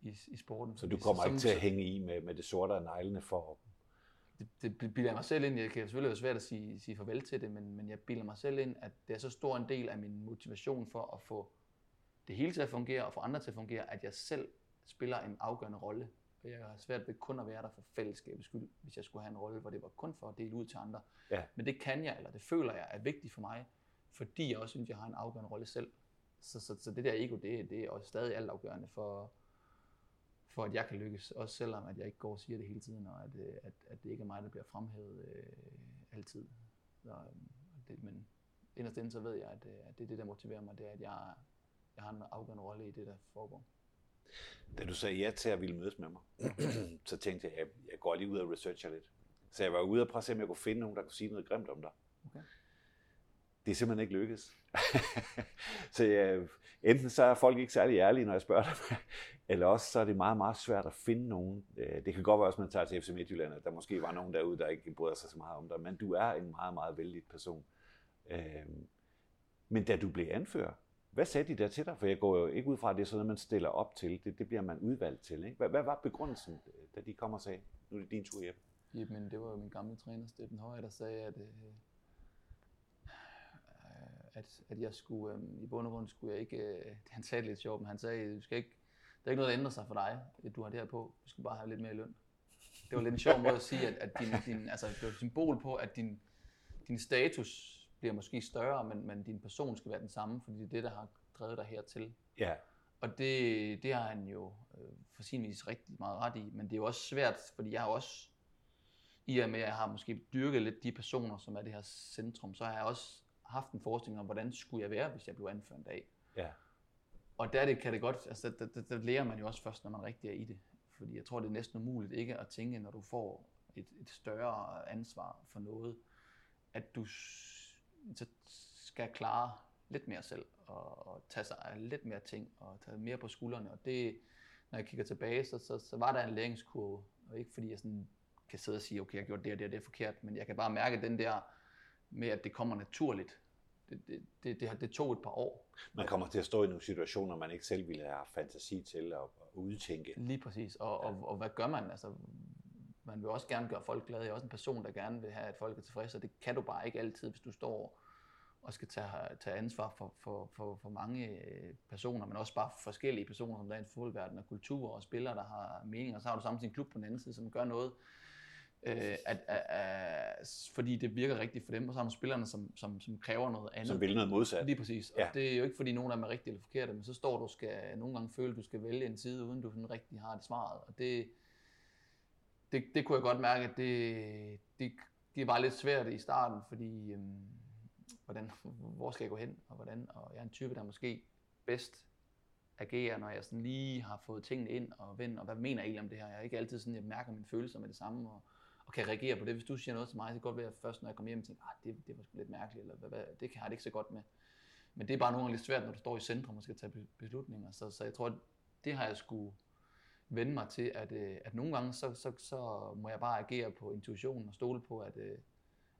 i, i sporten. Så du kommer som- ikke til at hænge i med, med det sorte af neglene for det, det bilder mig selv ind. Jeg kan selvfølgelig være svært at sige, sige farvel til det, men, men jeg bilder mig selv ind, at det er så stor en del af min motivation for at få det hele til at fungere og få andre til at fungere, at jeg selv spiller en afgørende rolle Og jeg har svært ved kun at være der for fællesskabets skyld, hvis jeg skulle have en rolle, hvor det var kun for at dele ud til andre. Ja. Men det kan jeg, eller det føler jeg er vigtigt for mig, fordi jeg også synes, jeg har en afgørende rolle selv. Så, så, så det der ego, det, det er også stadig altafgørende for, for at jeg kan lykkes, også selvom at jeg ikke går og siger det hele tiden, og at, øh, at, at det ikke er mig, der bliver fremhævet øh, altid. Så, øh, det, men inderst inde, så ved jeg, at, øh, at det er det, der motiverer mig, det er, at jeg, jeg har en afgørende rolle i det, der foregår. Da du sagde ja til at ville mødes med mig, så tænkte jeg, at jeg, går lige ud og researcher lidt. Så jeg var ude og prøve at se, om jeg kunne finde nogen, der kunne sige noget grimt om dig. Okay. Det er simpelthen ikke lykkedes. så jeg, enten så er folk ikke særlig ærlige, når jeg spørger dem, eller også så er det meget, meget svært at finde nogen. Øh, det kan godt være, også, at man tager til FC Midtjylland, at der måske var nogen derude, der ikke bryder sig så meget om dig, men du er en meget, meget vældig person. Øh, men da du blev anfører, hvad sagde de der til dig? For jeg går jo ikke ud fra, at det er sådan noget, man stiller op til. Det, det bliver man udvalgt til. Ikke? Hvad, hvad var begrundelsen, da de kom og sagde, nu er det din tur, hjem? Jamen, det var jo min gamle træner, Steffen Højer, der sagde, at, øh, at, at jeg skulle, øh, i bund og grund skulle jeg ikke, øh, han sagde det lidt sjovt, men han sagde, du skal ikke, der er ikke noget, der ændrer sig for dig, at du har det her på. Du skal bare have lidt mere løn. Det var lidt en sjov måde at sige, at, at din, din, altså, det var et symbol på, at din, din status bliver måske større, men, men din person skal være den samme, fordi det er det, der har drevet dig hertil. Ja. Og det, det har han jo øh, for sin vis rigtig meget ret i, men det er jo også svært, fordi jeg har også, i og med at jeg har måske dyrket lidt de personer, som er det her centrum, så har jeg også haft en forestilling om, hvordan skulle jeg være, hvis jeg blev anført dag. Ja. Og der det, kan det godt, altså der, der, der lærer man jo også først, når man rigtig er i det. Fordi jeg tror, det er næsten umuligt ikke at tænke, når du får et, et større ansvar for noget, at du så skal klare lidt mere selv, og, og tage sig af lidt mere ting, og tage mere på skuldrene. Og det, når jeg kigger tilbage, så, så, så var der en læringskurve, og ikke fordi jeg sådan kan sidde og sige, okay, jeg gjort det og det og det er forkert, men jeg kan bare mærke den der med, at det kommer naturligt. Det, det, det, det, det tog et par år. Man kommer til at stå i nogle situationer, man ikke selv ville have fantasi til at, at udtænke. Lige præcis. Og, ja. og, og hvad gør man? Altså, man vil også gerne gøre folk glade. Jeg er også en person, der gerne vil have, at folk er tilfredse, og det kan du bare ikke altid, hvis du står og skal tage, tage ansvar for, for, for, for mange øh, personer, men også bare forskellige personer, som der er i en fodboldverden, og kultur og spillere, der har meninger. Så har du samtidig en klub på den anden side, som gør noget, øh, at, at, at, fordi det virker rigtigt for dem, og så har du spillerne, som, som, som kræver noget andet. Som vil noget modsat. Lige præcis. Og ja. det er jo ikke, fordi nogen af dem er rigtige eller forkerte, men så står du skal nogle gange føle, at du skal vælge en side, uden du sådan rigtig har det svaret. Og det, det, det kunne jeg godt mærke, at det, det, det var lidt svært i starten, fordi øhm, hvordan, hvor skal jeg gå hen, og hvordan, og jeg er en type, der måske bedst agerer, når jeg sådan lige har fået tingene ind og vendt, og hvad mener jeg egentlig om det her? Jeg er ikke altid sådan, jeg mærker mine følelser med det samme, og, og kan reagere på det. Hvis du siger noget til mig, så kan det godt være, at først når jeg kommer hjem, tænker, ah, det, det var sgu lidt mærkeligt, eller hvad, hvad, det kan jeg det ikke så godt med. Men det er bare nogle gange lidt svært, når du står i centrum og skal tage beslutninger. Så, så jeg tror, det har jeg skulle vende mig til, at, øh, at nogle gange, så, så, så må jeg bare agere på intuitionen og stole på, at, øh,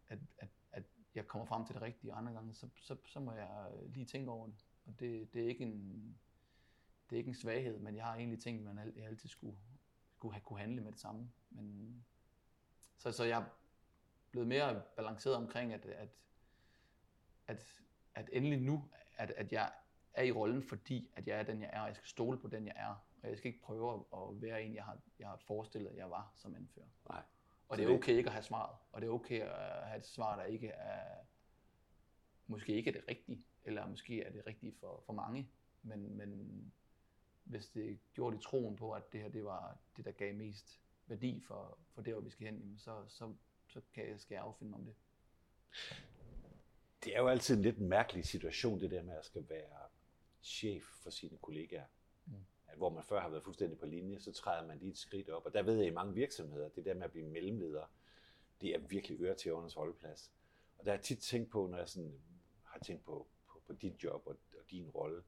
at, at, at jeg kommer frem til det rigtige, og andre gange, så, så, så må jeg lige tænke over det. Og det, det, er ikke en, det er ikke en svaghed, men jeg har egentlig tænkt, at man altid skulle, skulle have kunne handle med det samme. Men, så, så jeg er blevet mere balanceret omkring, at, at, at, at endelig nu, at, at jeg er i rollen, fordi at jeg er den, jeg er, og jeg skal stole på den, jeg er. Og jeg skal ikke prøve at være en, jeg har, jeg har forestillet, at jeg var som anfører. Nej. Og det er okay ikke at have svaret. Og det er okay at have et svar, der ikke er, måske ikke er det rigtige, eller måske er det rigtige for, for mange. Men, men hvis det gjorde i troen på, at det her det var det, der gav mest værdi for, for det, hvor vi skal hen, så, så, så kan jeg, skal jeg affinde mig om det. Det er jo altid en lidt mærkelig situation, det der med at skal være chef for sine kollegaer. Mm. Hvor man før har været fuldstændig på linje, så træder man lige et skridt op. Og der ved jeg i mange virksomheder, det der med at blive mellemleder, det er virkelig øre til unders holdeplads. Og der har jeg tit tænkt på, når jeg sådan har tænkt på, på, på dit job og, og din rolle,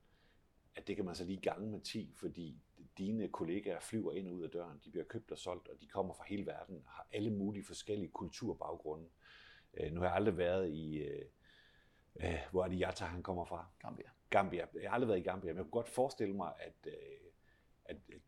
at det kan man så lige gange med 10, fordi dine kollegaer flyver ind og ud af døren, de bliver købt og solgt, og de kommer fra hele verden, har alle mulige forskellige kulturbaggrunde. Øh, nu har jeg aldrig været i, øh, øh, hvor er det Jata, han kommer fra? Gambia. Gambia. Jeg har aldrig været i Gambia, men jeg kunne godt forestille mig, at, øh, at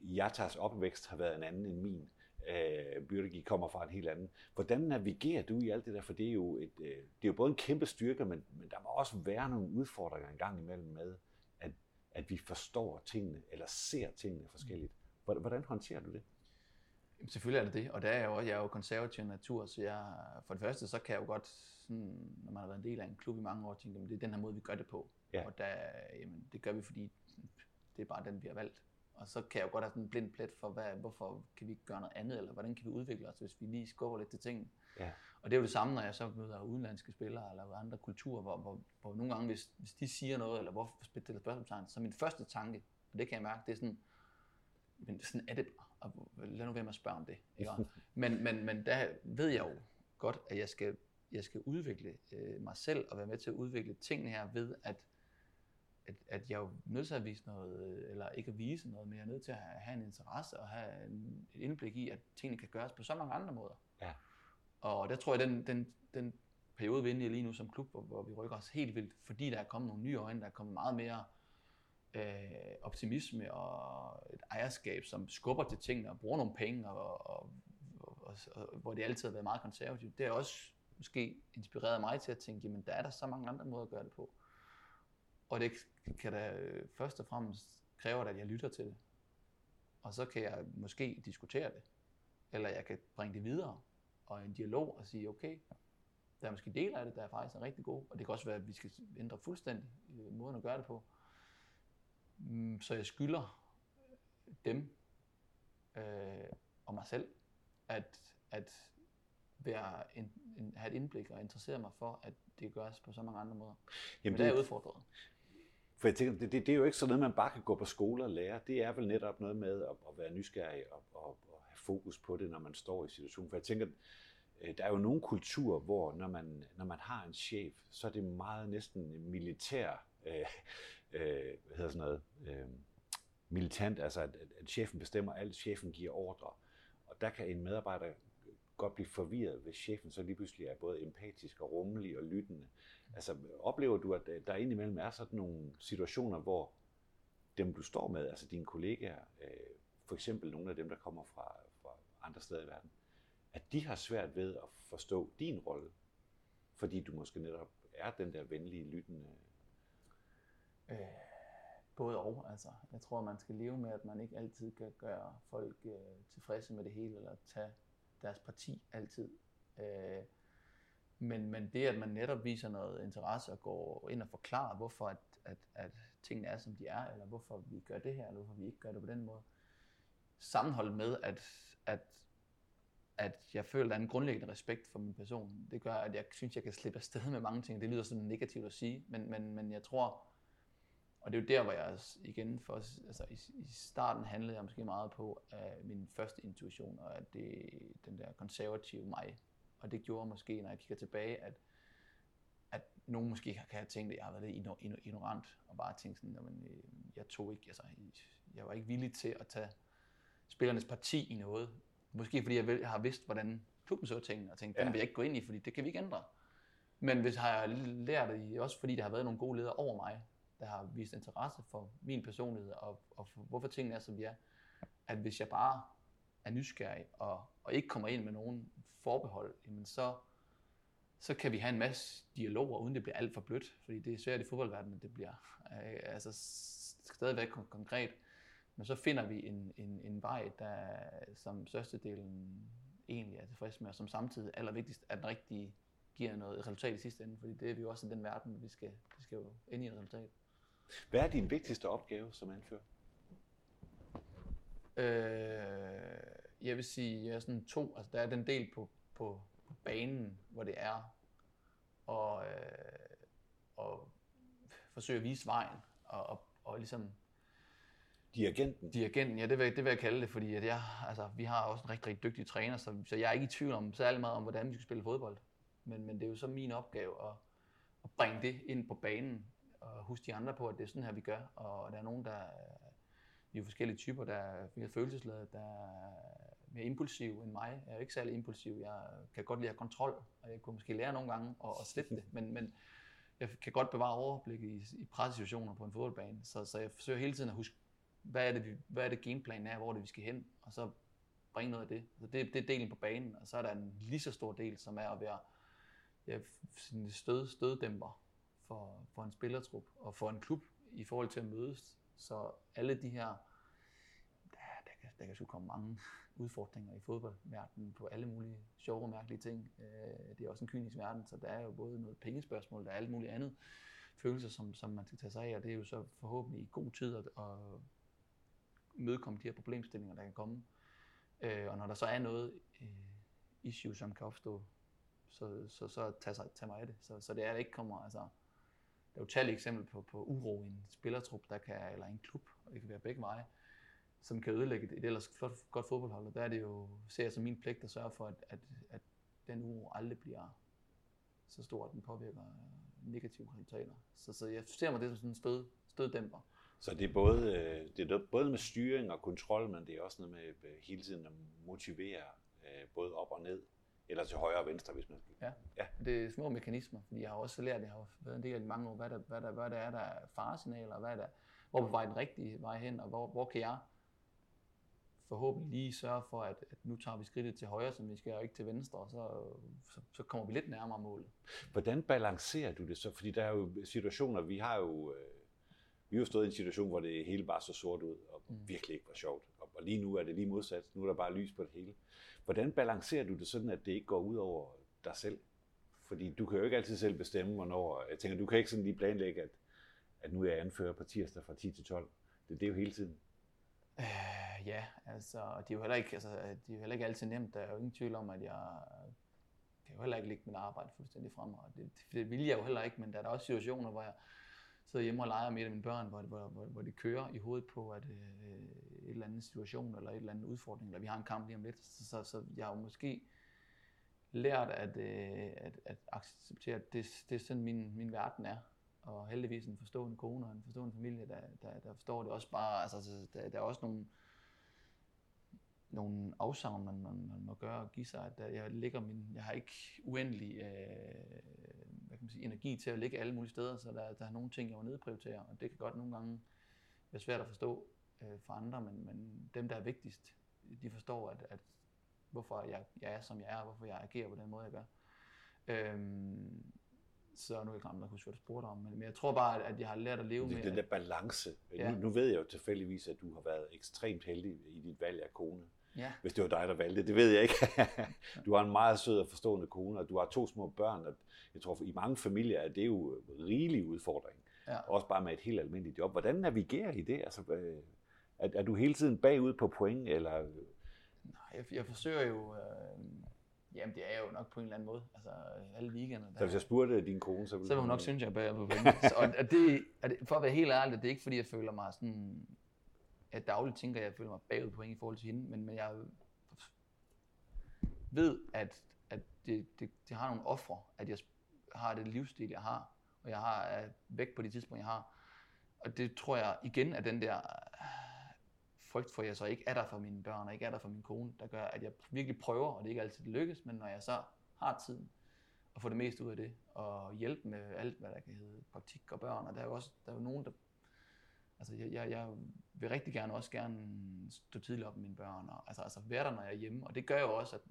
Jatas opvækst har været en anden end min. Øh, Byrgi kommer fra en helt anden. Hvordan navigerer du i alt det der? For det er jo, et, øh, det er jo både en kæmpe styrke, men, men der må også være nogle udfordringer en gang imellem med, at, at vi forstår tingene, eller ser tingene forskelligt. Hvordan håndterer du det? Jamen, selvfølgelig er det det, og der er jo, jeg er jo konservativ natur, så jeg, for det første, så kan jeg jo godt, sådan, når man har været en del af en klub i mange år, tænke, at det er den her måde, vi gør det på. Ja. Og der, jamen, det gør vi, fordi det er bare den, vi har valgt. Og så kan jeg jo godt have sådan en blind plet for, hvad, hvorfor kan vi ikke gøre noget andet, eller hvordan kan vi udvikle os, hvis vi lige skubber lidt til tingene. Ja. Og det er jo det samme, når jeg så møder udenlandske spillere eller andre kulturer, hvor, hvor, hvor nogle gange, hvis, hvis de siger noget, eller hvorfor spiller spørgsmålstegn, så min første tanke, og det kan jeg mærke, det er sådan, men sådan er det bare, og lad nu være med at spørge om det. Ikke? men, men, men der ved jeg jo godt, at jeg skal, jeg skal udvikle øh, mig selv og være med til at udvikle tingene her ved, at, at, at jeg er jo nødt til at vise noget, øh, eller ikke at vise noget, men jeg er nødt til at have, en interesse og have en, et indblik i, at tingene kan gøres på så mange andre måder. Ja. Og der tror jeg, den, den, den periode, vi er inde i lige nu som klub, hvor, hvor vi rykker os helt vildt, fordi der er kommet nogle nye øjne, der er kommet meget mere øh, optimisme og et ejerskab, som skubber til tingene og bruger nogle penge, og, og, og, og, og hvor det altid har været meget konservativt. Det har også måske inspireret mig til at tænke, jamen der er der så mange andre måder at gøre det på. Og det kan da øh, først og fremmest kræve, at jeg lytter til det. Og så kan jeg måske diskutere det. Eller jeg kan bringe det videre og en dialog og sige, okay, der er måske dele af det, der er faktisk er rigtig gode, og det kan også være, at vi skal ændre fuldstændig øh, måden at gøre det på. Mm, Så jeg skylder dem øh, og mig selv, at, at være en, en, have et indblik og interessere mig for, at det gøres på så mange andre måder. Jamen, Men der er udfordret. For jeg tænker, det, det, det er jo ikke sådan noget, man bare kan gå på skole og lære. Det er vel netop noget med at, at være nysgerrig og, og, og have fokus på det, når man står i situationen. For jeg tænker, øh, der er jo nogle kulturer, hvor når man, når man har en chef, så er det meget næsten militær, øh, øh, hvad hedder sådan noget, øh, militant, altså at, at, at chefen bestemmer alt, chefen giver ordre. Og der kan en medarbejder godt blive forvirret, hvis chefen så lige pludselig er både empatisk og rummelig og lyttende. Altså oplever du, at øh, der indimellem er sådan nogle situationer, hvor dem du står med, altså dine kollegaer, øh, for eksempel nogle af dem, der kommer fra, fra andre steder i verden, at de har svært ved at forstå din rolle, fordi du måske netop er den der venlige, lyttende... Øh, både og, altså. Jeg tror, man skal leve med, at man ikke altid kan gøre folk øh, tilfredse med det hele, eller tage deres parti altid. Øh, men, men det, at man netop viser noget interesse og går ind og forklarer, hvorfor at, at, at tingene er, som de er, eller hvorfor vi gør det her, eller hvorfor vi ikke gør det på den måde. Sammenholdt med, at, at, at jeg føler, at der er en grundlæggende respekt for min person. Det gør, at jeg synes, jeg kan slippe afsted med mange ting. Det lyder sådan negativt at sige, men, men, men jeg tror, og det er jo der, hvor jeg igen, for, altså i, i starten handlede jeg måske meget på uh, min første intuition, og at det den der konservative mig. Og det gjorde måske, når jeg kigger tilbage, at, at nogen måske kan have tænkt, at jeg har været lidt ignorant, og bare tænkt sådan, at jeg tog ikke, altså, jeg var ikke villig til at tage spillernes parti i noget. Måske fordi jeg har vidst, hvordan klubben så tingene, og tænkt, den vil jeg ikke gå ind i, fordi det kan vi ikke ændre. Men hvis har jeg lært det, også fordi der har været nogle gode ledere over mig, der har vist interesse for min personlighed og, og for, hvorfor tingene er, som de er. At hvis jeg bare er nysgerrig og, og ikke kommer ind med nogen forbehold, jamen så, så kan vi have en masse dialoger, uden det bliver alt for blødt. Fordi det er svært i fodboldverdenen, at det bliver øh, altså, stadigvæk konkret. Men så finder vi en, en, en vej, der som størstedelen egentlig er tilfreds med, og som samtidig allervigtigst er den rigtige giver noget resultat i sidste ende, fordi det er vi jo også i den verden, vi skal, vi skal jo ind i et resultat. Hvad er din vigtigste opgave som anfører? Øh, jeg vil sige, jeg er sådan to. Altså, der er den del på, på, på banen, hvor det er og, øh, og forsøge at vise vejen og, og, og ligesom Dirigenten? Dirigenten, ja, det vil, det vil jeg kalde det, fordi at jeg, altså, vi har også en rigtig, rigtig dygtig træner, så, så jeg er ikke i tvivl om særlig meget om, hvordan vi skal spille fodbold. Men, men det er jo så min opgave at, at bringe det ind på banen, og huske de andre på, at det er sådan her, vi gør. Og der er nogen, der vi er jo forskellige typer, der er følelsesladet, der er mere impulsiv end mig. Jeg er ikke særlig impulsiv. Jeg kan godt lide at have kontrol, og jeg kunne måske lære nogle gange at, at slippe det. Men, men jeg kan godt bevare overblik i, i pressesituationer på en fodboldbane. Så, så jeg forsøger hele tiden at huske, hvad er det, vi, hvad er det gameplanen er, hvor er det, vi skal hen, og så bringe noget af det. Så det, det er delen på banen, og så er der en lige så stor del, som er at være ja, stød, støddæmper for, for en spillertrup og for en klub i forhold til at mødes. Så alle de her, der, kan sgu komme mange udfordringer i fodboldverdenen på alle mulige sjove og mærkelige ting. Øh, det er også en kynisk verden, så der er jo både noget pengespørgsmål, der er alt muligt andet følelser, som, som man skal tage sig af, og det er jo så forhåbentlig i god tid at, at mødekomme de her problemstillinger, der kan komme. Øh, og når der så er noget øh, issue, som kan opstå, så, så, så tag, sig, tag mig af det. Så, så det er, det ikke kommer, altså, der er jo tal eksempler på, på uro i en spillertrup, der kan, eller en klub, og det kan være begge veje, som kan ødelægge et, et ellers flot, godt fodboldhold. Og der er det jo, ser jeg som min pligt at sørge for, at, at, at den uro aldrig bliver så stor, at den påvirker negative resultater. Så, så jeg ser mig det som sådan en stød, støddæmper. Så det er, både, øh, det er både med styring og kontrol, men det er også noget med øh, hele tiden at motivere øh, både op og ned, eller til højre og venstre, hvis man skal. Ja. ja, det er små mekanismer, fordi jeg har også lært, jeg har været en del af de mange år, hvad der, hvad der, hvad der er, der er faresignaler, hvad der, hvor på vej den rigtige vej hen, og hvor, hvor kan jeg forhåbentlig lige sørge for, at, at nu tager vi skridtet til højre, som vi skal, og ikke til venstre, og så, så, så kommer vi lidt nærmere målet. Hvordan balancerer du det så? Fordi der er jo situationer, vi har jo, øh, vi har jo stået i en situation, hvor det hele bare så sort ud, og mm. virkelig ikke var sjovt. Og, og lige nu er det lige modsat. Nu er der bare lys på det hele. Hvordan balancerer du det sådan, at det ikke går ud over dig selv? Fordi du kan jo ikke altid selv bestemme, hvornår... Jeg tænker, du kan ikke sådan lige planlægge, at, at nu er jeg anfører på tirsdag fra 10 til 12. Det, det er jo hele tiden. Øh, ja, altså, det er jo heller ikke, altså, det er jo heller ikke altid nemt. Der er jo ingen tvivl om, at jeg kan jo heller ikke lægge mit arbejde fuldstændig frem. Og det, det vil jeg jo heller ikke, men der er der også situationer, hvor jeg sidder hjemme og leger med et af mine børn, hvor, hvor, hvor, hvor det kører i hovedet på, at øh, et eller andet situation, eller et eller andet udfordring, eller vi har en kamp lige om lidt. Så, så, så jeg har jo måske lært at, øh, at, at acceptere, at det, det er sådan min, min verden er og heldigvis en forstående kone og en forstående familie, der, der, der forstår det også bare. Altså, der, der er også nogle, nogle afsavn, man, man, man må gøre og give sig. At jeg, ligger min, jeg har ikke uendelig øh, hvad kan man sige, energi til at ligge alle mulige steder, så der, der er nogle ting, jeg må nedprioritere, og det kan godt nogle gange være svært at forstå øh, for andre, men, men dem, der er vigtigst, de forstår, at, at hvorfor jeg, jeg er, som jeg er, og hvorfor jeg agerer på den måde, jeg gør. Øhm, så nu er jeg glemt hvad du spurgte om, men, men jeg tror bare, at jeg har lært at leve det, med... Den der balance. Ja. Nu, nu ved jeg jo tilfældigvis, at du har været ekstremt heldig i dit valg af kone. Ja. Hvis det var dig, der valgte det, ved jeg ikke. du har en meget sød og forstående kone, og du har to små børn. Og jeg tror, i mange familier er det jo en rigelig udfordring. Ja. Også bare med et helt almindeligt job. Hvordan navigerer I det? Altså, er, er du hele tiden bagud på point, eller... Nej, jeg, jeg forsøger jo... Øh Jamen, det er jo nok på en eller anden måde. Altså, alle weekender. Så hvis jeg spurgte din kone, så ville, så ville hun nok synes, jeg er på penge. så, og det, er det, for at være helt ærlig, det er ikke fordi, jeg føler mig sådan... Jeg dagligt tænker, at jeg føler mig bagud på point i forhold til hende, men, men jeg ved, at, at det, det, det har nogle ofre, at jeg har det livsstil, jeg har, og jeg har væk på de tidspunkter, jeg har. Og det tror jeg igen er den der frygt for, at jeg så ikke er der for mine børn, og ikke er der for min kone, der gør, at jeg virkelig prøver, og det ikke altid lykkes, men når jeg så har tiden, at få det meste ud af det, og hjælpe med alt, hvad der kan hedde praktik og børn, og der er jo også der er jo nogen, der Altså, jeg, jeg, jeg vil rigtig gerne også gerne stå tidligt op med mine børn, og altså, altså være der, når jeg er hjemme. Og det gør jo også, at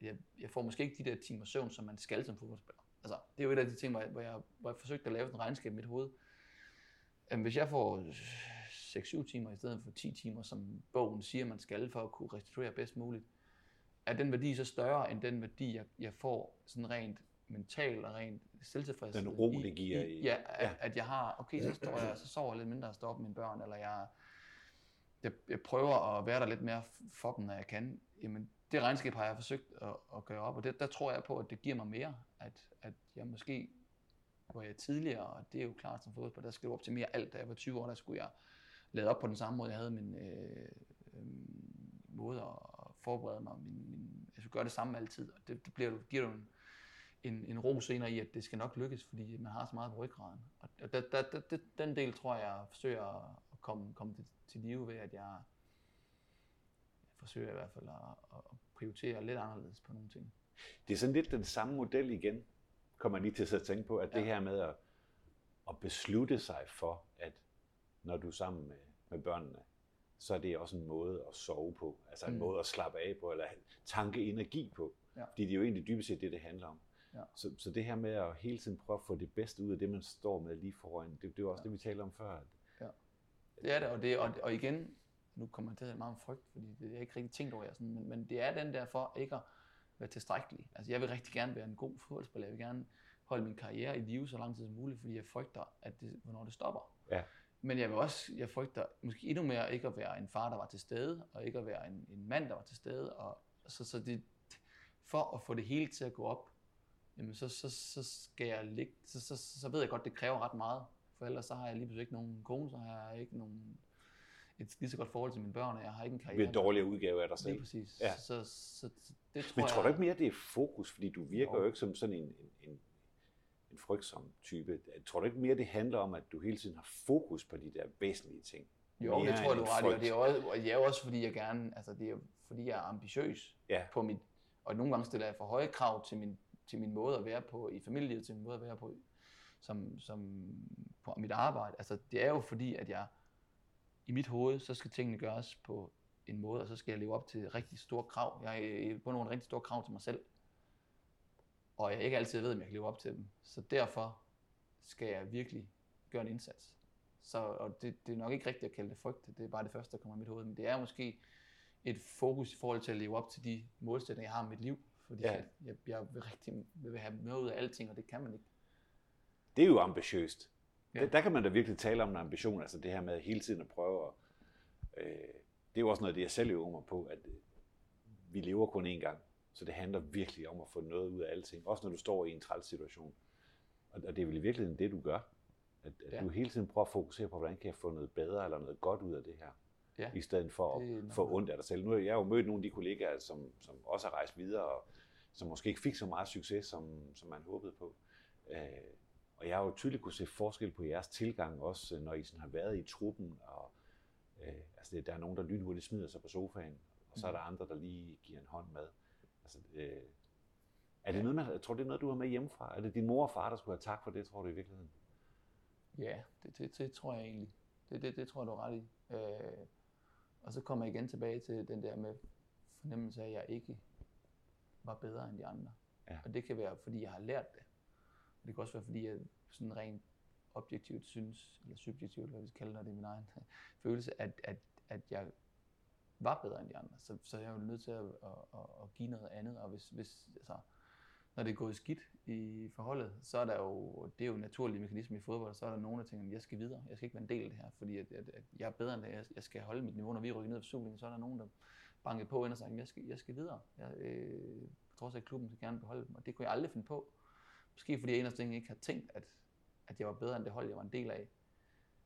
jeg, jeg får måske ikke de der timer søvn, som man skal som fodboldspiller. Altså, det er jo et af de ting, hvor jeg, hvor jeg, hvor jeg forsøgte at lave en regnskab i mit hoved. Hvis jeg får 6-7 timer i stedet for 10 timer, som bogen siger, man skal for at kunne restituere bedst muligt, er den værdi så større end den værdi, jeg, jeg får sådan rent mentalt og rent selvtilfreds. Den ro, det giver i, i ja, at, ja. at jeg har, okay, så, står jeg, så sover jeg lidt mindre og står op med mine børn, eller jeg, jeg, jeg prøver at være der lidt mere for dem, når jeg kan. Jamen, det regnskab har jeg forsøgt at, at gøre op, og det, der tror jeg på, at det giver mig mere, at, at jeg måske, hvor jeg tidligere, og det er jo klart som fodbold, der skal jeg optimere alt, da jeg var 20 år, der skulle jeg lavet op på den samme måde, jeg havde min øh, øh, måde at forberede mig. Min, min, jeg skulle gøre det samme altid, og det, det bliver, giver du en, en, en ro senere i, at det skal nok lykkes, fordi man har så meget på ryggraden. Og der, der, der, der, den del tror jeg, jeg forsøger at komme, komme til, til live ved, at jeg, jeg forsøger i hvert fald at, at prioritere lidt anderledes på nogle ting. Det er sådan lidt den samme model igen, kommer jeg lige til at tænke på, at det her med at, at beslutte sig for, at når du er sammen med, med børnene, så er det også en måde at sove på, altså en mm. måde at slappe af på, eller tanke energi på. Ja. Fordi det er jo egentlig dybest set det, det handler om. Ja. Så, så det her med at hele tiden prøve at få det bedste ud af det, man står med lige foran, det, det er jo også ja. det, vi taler om før. At, ja. Det er det, og, det og, og igen, nu kommer jeg til at meget om frygt, fordi det er ikke rigtig tænkt over, jeg sådan, men, men det er den der for ikke at være tilstrækkelig. Altså jeg vil rigtig gerne være en god fodboldspiller, jeg vil gerne holde min karriere i live så lang tid som muligt, fordi jeg frygter, at det, hvornår det stopper. Ja. Men jeg vil også, jeg frygter måske endnu mere ikke at være en far, der var til stede, og ikke at være en, en mand, der var til stede. Og, så, så det, for at få det hele til at gå op, jamen så, så, så skal jeg ligge, så, så, så, ved jeg godt, det kræver ret meget. For ellers så har jeg lige pludselig ikke nogen kone, så har jeg ikke nogen, et lige så godt forhold til mine børn, og jeg har ikke en karriere. er en dårligere udgave af dig selv. Lige præcis. Ja. Så, så, så, det tror Men tror jeg, du ikke mere, det er fokus? Fordi du virker jo, Jo. jo ikke som sådan en, en, en, en frygtsom type. Tror du ikke mere, det handler om, at du hele tiden har fokus på de der væsentlige ting? Jo, Mere det tror jeg, du ret i, og det er også, og det er også fordi, jeg gerne, altså det er fordi, jeg er ambitiøs Ja. på mit, og nogle gange stiller jeg for høje krav til min, til min måde at være på i familielivet, til min måde at være på som, som på mit arbejde. Altså det er jo fordi, at jeg i mit hoved, så skal tingene gøres på en måde, og så skal jeg leve op til rigtig store krav. Jeg er på nogle rigtig store krav til mig selv. Og jeg ikke altid ved, om jeg kan leve op til dem. Så derfor skal jeg virkelig gøre en indsats. Så, og det, det er nok ikke rigtigt at kalde det frygt, det er bare det første, der kommer i mit hoved. Men det er måske et fokus i forhold til at leve op til de målsætninger, jeg har med mit liv. Fordi Ja. jeg, jeg vil rigtig vil have noget ud af alting, og det kan man ikke. Det er jo ambitiøst. Ja. Der, der kan man da virkelig tale om en ambition, altså det her med hele tiden at prøve at... Øh, det er jo også noget af det, jeg selv øver mig på, at øh, vi lever kun én gang. Så det handler virkelig om at få noget ud af alting. Også når du står i en træls situation. Og, og det er vel i virkeligheden det, du gør. At, at Ja. du hele tiden prøver at fokusere på, hvordan kan jeg få noget bedre eller noget godt ud af det her. Ja. I stedet for at få ondt af dig selv. Nu har jeg jo mødt nogle af de kollegaer, som, som også har rejst videre, og som måske ikke fik så meget succes, som, som man håbede på. Øh, og jeg har jo tydeligt kunne se forskel på jeres tilgang, også når I sådan har været i truppen. Og, øh, altså der er nogen, der lynhurtigt smider sig på sofaen, og så er der andre, der lige giver en hånd med. Altså, øh, er det noget, man, jeg tror det er noget, du har med hjemmefra? Er det din mor og far, der skulle have tak for det, tror du i virkeligheden? Ja, det, det, det tror jeg egentlig. Det, det, det tror jeg, du er ret i. Øh, og så kommer jeg igen tilbage til den der med fornemmelse af, at jeg ikke var bedre end de andre. Ja. Og det kan være, fordi jeg har lært det. Og det kan også være, fordi jeg sådan rent objektivt synes, eller subjektivt, hvad vi skal kalde det, det min egen følelse, at, at, at jeg var bedre end de andre. Så, så jeg er jo nødt til at, at, at, at give noget andet. Og hvis, hvis, altså, når det er gået skidt i forholdet, så er der jo, det er jo en naturlig mekanisme i fodbold, så er der nogen, der tænker, at jeg skal videre, jeg skal ikke være en del af det her, fordi at, at, at jeg er bedre end det, jeg, jeg skal holde mit niveau, når vi rykker ned for Superligaen, så er der nogen, der banker på ind og siger, at jeg skal, jeg skal videre. Jeg, øh, på trods af, at klubben vil gerne beholde dem, og det kunne jeg aldrig finde på. Måske fordi jeg inderst inde ikke har tænkt, at, at jeg var bedre end det hold, jeg var en del af.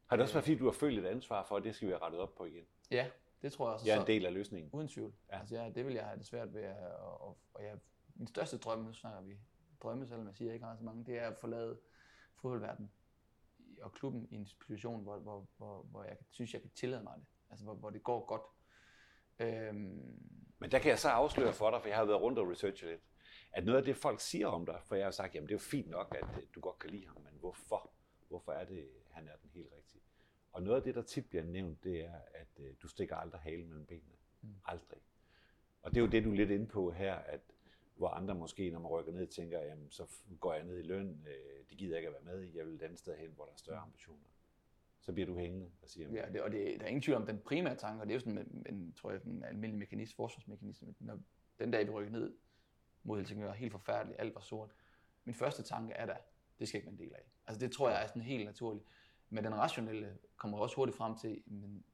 Har det også været, fordi du har følt et ansvar for, at det skal vi have rettet op på igen? Ja, det tror jeg også. Jeg er en del af løsningen. Uden tvivl. Ja. Altså, ja, det vil jeg have det svært ved. At, og, og jeg, min største drøm, nu snakker vi drømme, selvom jeg siger, at jeg ikke har så mange, det er at forlade fodboldverdenen og klubben i en situation, hvor, hvor, hvor, hvor jeg synes, jeg kan tillade mig det. Altså, hvor, hvor det går godt. Øhm, Men der kan jeg så afsløre for dig, for jeg har været rundt og researchet lidt, at noget af det, folk siger om dig, for jeg har sagt, jamen det er jo fint nok, at øh, du godt kan lide ham, men hvorfor? Hvorfor er det, han er den helt rigtige? Og noget af det, der tit bliver nævnt, det er, at øh, du stikker aldrig halen mellem benene. Mm. Aldrig. Og det er jo det, du er lidt inde på her, at hvor andre måske, når man rykker ned, tænker, jamen så går jeg ned i løn, øh, det gider jeg ikke at være med i, jeg vil et andet sted hen, hvor der er større ambitioner. Så bliver du hængende og siger, ja, det, og det, der er ingen tvivl om den primære tanke, og det er jo sådan en, tror jeg, en almindelig mekanisme, forsvarsmekanisme. Når den dag, vi rykker ned mod Helsingør, helt forfærdeligt, alt var sort. Min første tanke er da, det skal ikke være en del af. Altså det tror jeg er sådan helt naturligt. Men den rationelle kommer også hurtigt frem til, men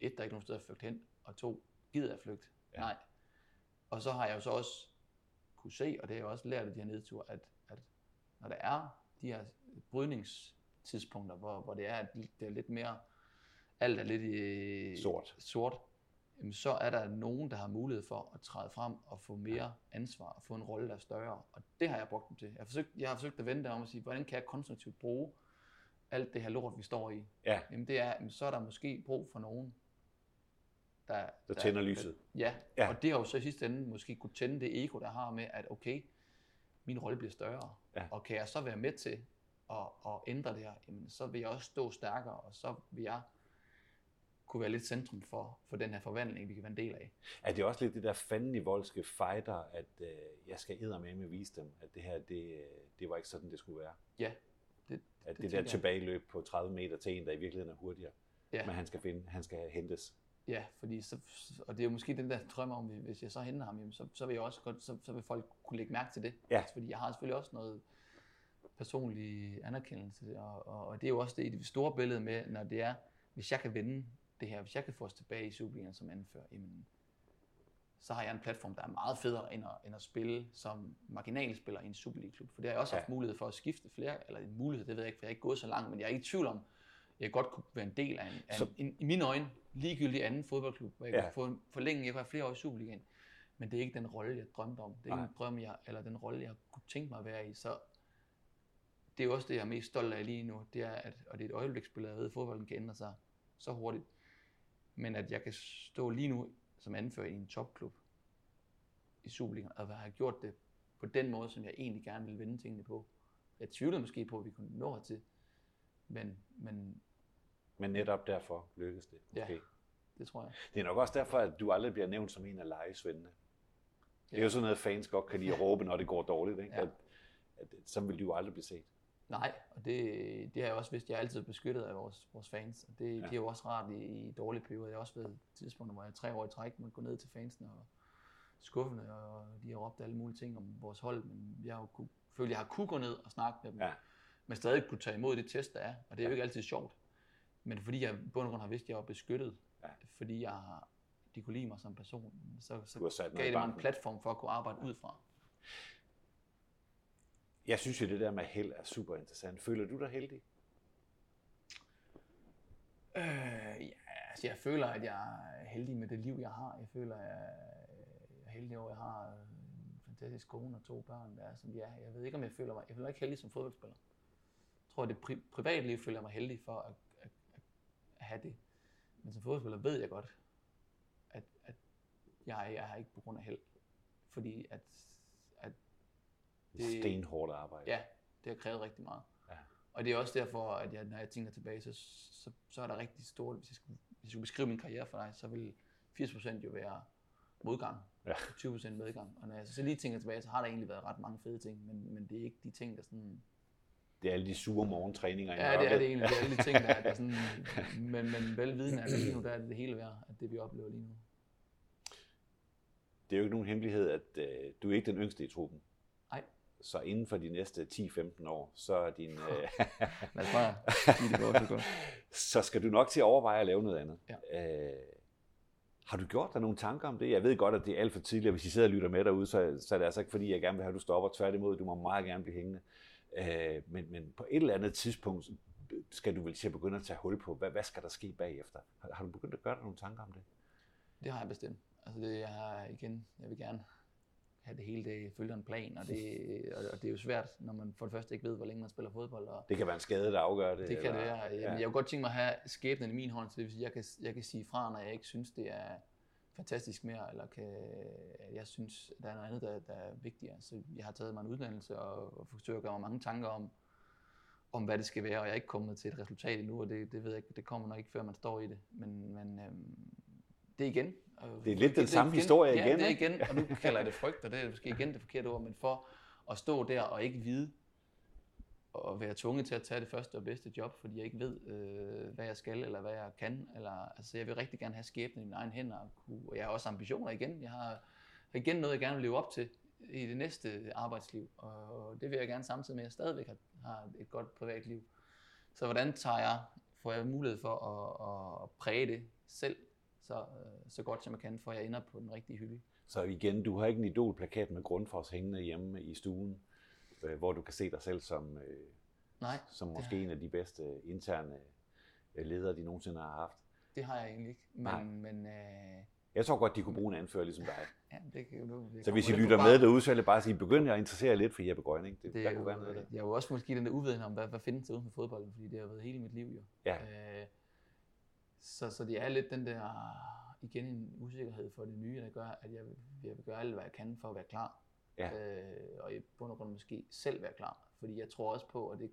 et, der er ikke nogen sted at flygte hen, og to, gider jeg flygte? Ja. Nej. Og så har jeg jo så også kunne se, og det har jeg også lært af de her nedture, at, at når der er de her brydningstidspunkter, hvor, hvor det er, at det er lidt mere, alt er lidt i, Sort. sort jamen, så er der nogen, der har mulighed for at træde frem og få mere ansvar og få en rolle, der er større. Og det har jeg brugt dem til. Jeg har forsøgt, jeg har forsøgt at vende det om og sige, hvordan kan jeg konstruktivt bruge alt det her lort, vi står i? ja, Jamen det er, jamen, så er der måske brug for nogen, der, der tænder lyset. Ja, Ja. og det har jo så i sidste ende måske kunne tænde det ego, der har med, at okay, min rolle bliver større, Ja. og kan jeg så være med til at, at ændre det her, jamen, så vil jeg også stå stærkere, og så vil jeg kunne være lidt centrum for, for den her forvandling, vi kan være en del af. Er det også lidt det der fanden i voldske fighter, at øh, jeg skal med vise dem, at det her, det, øh, det var ikke sådan, det skulle være? Ja, At det, Det der tilbageløb på 30 meter til en, der i virkeligheden er hurtigere, ja, men han skal, finde, han skal hentes. Ja, fordi så, og det er jo måske den der drøm om, hvis jeg så henter ham, jamen, så, så vil jeg også godt, så, så vil folk kunne lægge mærke til det. Ja. Fordi jeg har selvfølgelig også noget personlig anerkendelse, og, og, og det er jo også det i det store billede med, når det er, hvis jeg kan vinde det her, hvis jeg kan få os tilbage i Superligaen som anfører, jamen, så har jeg en platform, der er meget federe end at, end at spille som marginalspiller i en Superliga-klub. For det har jeg også Ja. haft mulighed for at skifte flere, eller en mulighed, det ved jeg ikke, for jeg er ikke gået så langt, men jeg er ikke i tvivl om, jeg godt kunne være en del af en, af Så- en, en i mine øjne, ligegyldig anden fodboldklub, hvor jeg Ja. kunne få en forlænge, jeg kunne have flere år i Superligaen. Men det er ikke den rolle, jeg drømte om. Det er ikke Nej. en drøm, jeg, eller den rolle, jeg kunne tænke mig at være i. Så det er jo også det, jeg er mest stolt af lige nu. Det er, at, og det er et øjebliksbillede, jeg ved, at fodbolden kan ændre sig så hurtigt. Men at jeg kan stå lige nu som anfører i en topklub i Superligaen, og have gjort det på den måde, som jeg egentlig gerne ville vende tingene på. Jeg tvivlede måske på, at vi kunne nå hertil. Men, men Men netop derfor lykkes det. Ja. måske. det tror jeg. Det er nok også derfor, at du aldrig bliver nævnt som en af lejesvendene. Det er Ja. jo sådan noget, fans godt kan lide at råbe, når det går dårligt. Ikke? Ja. At, at, så vil du jo aldrig blive set. Nej, og det, det har jeg også vidst. Jeg er altid beskyttet af vores, vores fans, og det, ja. det er jo også rart i, i dårlige perioder. Jeg har også været tidspunkter, hvor jeg tre år i træk måtte gå ned til fansene og skuffende, og de har råbt alle mulige ting om vores hold, men jeg har jo kunne, følt, jeg har kunne gå ned og snakke med dem, Ja. men stadig kunne tage imod det test, der er, og det er jo ikke altid sjovt. Men fordi jeg og grund har vidst, at jeg var beskyttet, Ja. fordi jeg de kunne lide mig som person, så, så gav det mig en platform for at kunne arbejde ud fra. Jeg synes jo, det der med held er super interessant. Føler du dig heldig? Øh, ja, altså jeg føler, at jeg er heldig med det liv, jeg har. Jeg føler, at jeg er heldig over, at jeg har en fantastisk kone og to børn, der er, som de er. Jeg ved ikke, om jeg føler mig... Jeg føler mig ikke heldig som fodboldspiller. Jeg tror, at det pri- privatliv føler jeg mig heldig for at, at, at, at have det. Men som fodboldspiller ved jeg godt, at, at jeg, jeg har ikke på grund af held. Fordi at det er stenhårdt arbejde. Ja, det har krævet rigtig meget. Ja. Og det er også derfor, at jeg, når jeg tænker tilbage, så, så, så er der rigtig stort, hvis jeg, skulle, hvis jeg skulle beskrive min karriere for dig, så vil 80% jo være modgang, Ja. og 20% medgang. Og når jeg så lige tænker tilbage, så har der egentlig været ret mange fede ting, men, men det er ikke de ting, der sådan... Det er alle de sure morgentræninger i Ja, det er det egentlig. Det er alle de ting, der, der sådan... Men, men velvidende er lige nu, der er det det hele værd, at det vi oplever lige nu. Det er jo ikke nogen hemmelighed, at øh, du er ikke den yngste i truppen. Så inden for de næste 10-15 år, så er din, øh, bare det godt, det godt. så skal du nok til at overveje at lave noget andet. Ja. Øh, har du gjort dig nogle tanker om det? Jeg ved godt, at det er alt for tidligt, og hvis I sidder og lytter med derude, så, så er det altså ikke fordi, jeg gerne vil have, at du stopper. Tværtimod, du må meget gerne blive hængende. Øh, men, men på et eller andet tidspunkt skal du vel til at begynde at tage hul på, hvad, hvad skal der ske bagefter? Har, har du begyndt at gøre dig nogle tanker om det? Det har jeg bestemt. Altså det, jeg har igen, jeg vil gerne have det hele, det følger en plan, og det, og det er jo svært, når man for det første ikke ved, hvor længe man spiller fodbold, og Det kan være en skade, der afgør det. det kan det eller- være. Jamen, Jeg kunne godt tænke mig at have skæbnen i min hånd, så det vil sige, jeg kan, jeg kan sige fra, når jeg ikke synes, det er fantastisk mere, eller kan, jeg synes, der er noget andet, der, der er vigtigere. Så jeg har taget mig en uddannelse og, og forsøgt at gøre mig mange tanker om, om hvad det skal være, og jeg er ikke kommet til et resultat endnu, og det, det ved jeg ikke, det kommer nok ikke, før man står i det. Men, men øhm, det igen. Og- Det er lidt den samme historie ja, igen, det er igen, og nu kalder jeg det frygt, og det er måske igen det forkerte ord, men for at stå der og ikke vide, og være tvunget til at tage det første og bedste job, fordi jeg ikke ved, øh, hvad jeg skal, eller hvad jeg kan. Eller, altså, jeg vil rigtig gerne have skæbnen i mine egne hænder. Og, kunne, og jeg har også ambitioner igen. Jeg har igen noget, jeg gerne vil leve op til i det næste arbejdsliv. Og det vil jeg gerne samtidig med, at jeg stadigvæk har, har et godt privatliv. Så hvordan tager jeg, får jeg mulighed for at, at præge det selv, så, øh, så godt som jeg kan, for jeg ender på den rigtige hylde. Så igen, du har ikke en idolplakat med grundfors hængende hjemme i stuen, øh, hvor du kan se dig selv som, øh, Nej, som det måske en af de bedste interne øh, ledere, de nogensinde har haft. det har jeg egentlig ikke. Nej. Men, men øh, Jeg tror godt, de kunne bruge en anfører ligesom dig. ja, det kan jo det Så hvis I lytter med derude, så vil jeg bare sige, begynd at interessere jer lidt for Jeppe Grønning. Det, det der er kunne jo, være noget af det. jeg er jo også måske den der uviden om, hvad, hvad findes der uden for fodbolden, fordi det har været hele mit liv jo. Ja. Øh, så, så det er lidt den der, igen en usikkerhed for det nye, der gør, at jeg, vil- jeg vil gøre alt, hvad jeg kan for at være klar. Ja. Øh, og i bund og grund måske selv være klar. Fordi jeg tror også på, at det,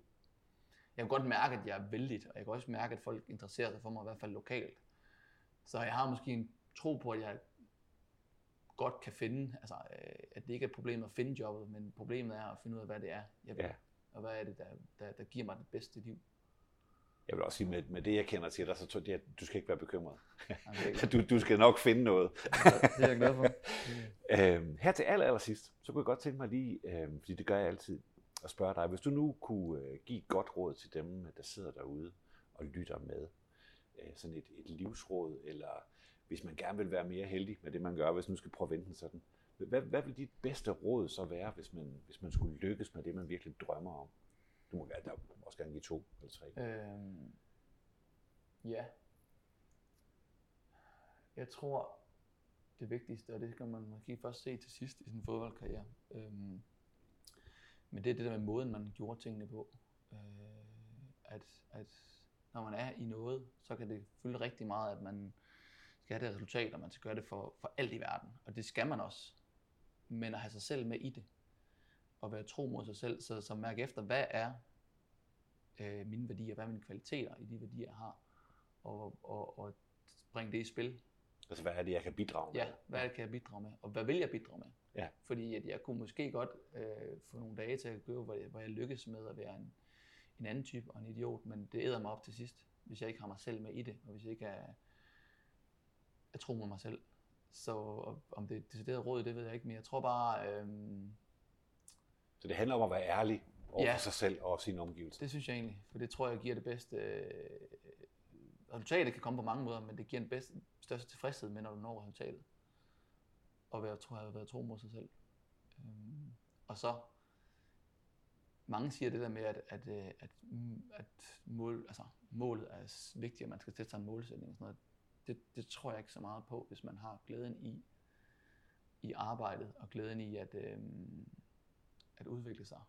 jeg kan godt mærke, at jeg er vældig, og jeg kan også mærke, at folk interesserer sig for mig, i hvert fald lokalt. Så jeg har måske en tro på, at jeg godt kan finde, altså øh, at det ikke er et problem at finde jobbet, men problemet er at finde ud af, hvad det er, jeg vil. Ja. Og hvad er det, der, der, der giver mig det bedste liv. Jeg vil også sige, med, med det jeg kender til dig, så tror jeg, at du skal ikke være bekymret. Godt. Du, du skal nok finde noget. det er jeg glad for. Øhm, her til aller, aller sidst, så kunne jeg godt tænke mig lige, øhm, fordi det gør jeg altid, at spørge dig, hvis du nu kunne øh, give et godt råd til dem, der sidder derude og lytter med, øh, sådan et, et livsråd, eller hvis man gerne vil være mere heldig med det, man gør, hvis nu skal prøve at vente sådan, hvad, hvad vil dit bedste råd så være, hvis man, hvis man skulle lykkes med det, man virkelig drømmer om? Du må, gerne- der må også gerne give to eller tre. Øhm, ja. Jeg tror, det vigtigste, og det kan man måske først se til sidst i sin fodboldkarriere, øhm, men det er det der med måden, man gjorde tingene på. Øh, at, at når man er i noget, så kan det fylde rigtig meget, at man skal have det resultat, og man skal gøre det for, for alt i verden. Og det skal man også. Men at have sig selv med i det, og være tro mod sig selv, så, så mærke efter, hvad er øh, mine værdier, hvad er mine kvaliteter i de værdier, jeg har, og, og, og bringe det i spil. Altså, hvad er det, jeg kan bidrage med? Ja, hvad er det, kan jeg bidrage med, og hvad vil jeg bidrage med? Ja. Fordi at jeg kunne måske godt øh, få nogle dage til at gå, hvor jeg, hvor jeg lykkes med at være en, en anden type og en idiot, men det æder mig op til sidst, hvis jeg ikke har mig selv med i det, og hvis jeg ikke er, er tro mod mig selv. Så om det er et decideret råd, det ved jeg ikke, men jeg tror bare, øh, Så det handler om at være ærlig over Ja. for sig selv og sine omgivelser. Det synes jeg egentlig, for det tror jeg giver det bedste... Øh, resultatet kan komme på mange måder, men det giver den bedste, største tilfredshed med, når du når resultatet. Og være, tror jeg, være tro mod sig selv. Øhm, og så, mange siger det der med, at, at, øh, at, mm, at mål, altså, målet er vigtigt, og man skal sætte sig en målsætning og sådan noget. Det, det tror jeg ikke så meget på, hvis man har glæden i, i arbejdet, og glæden i at, øhm, at udvikle sig.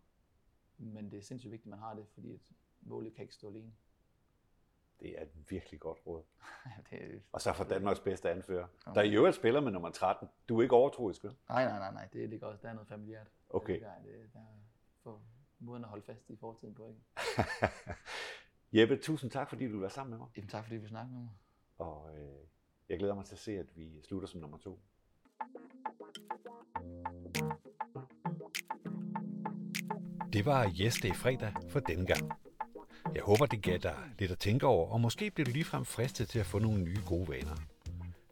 Men det er sindssygt vigtigt, at man har det, fordi at målet kan ikke stå alene. Det er et virkelig godt råd. det er, Og så for Danmarks bedste anfører. Der i øvrigt spiller med nummer 13. Du er ikke overtroisk, vel? nej, nej, nej, nej, det ligger også, der er noget familiært. Okay. Ligger, det, der er for måden at holde fast i fortiden på, ikke? Jeppe, tusind tak, fordi du vil være sammen med mig. Jamen tak, fordi vi snakker med mig. Og øh, jeg glæder mig til at se, at vi slutter som nummer to. Det var Yes, det er fredag for denne gang. Jeg håber, det gav dig lidt at tænke over, og måske bliver du ligefrem fristet til at få nogle nye gode vaner.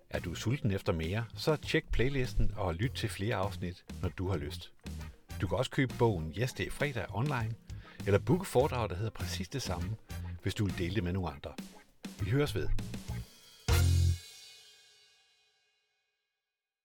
Er du sulten efter mere, så tjek playlisten og lyt til flere afsnit, når du har lyst. Du kan også købe bogen Yes, det er fredag online, eller booke foredrag, der hedder præcis det samme, hvis du vil dele det med nogle andre. Vi høres ved.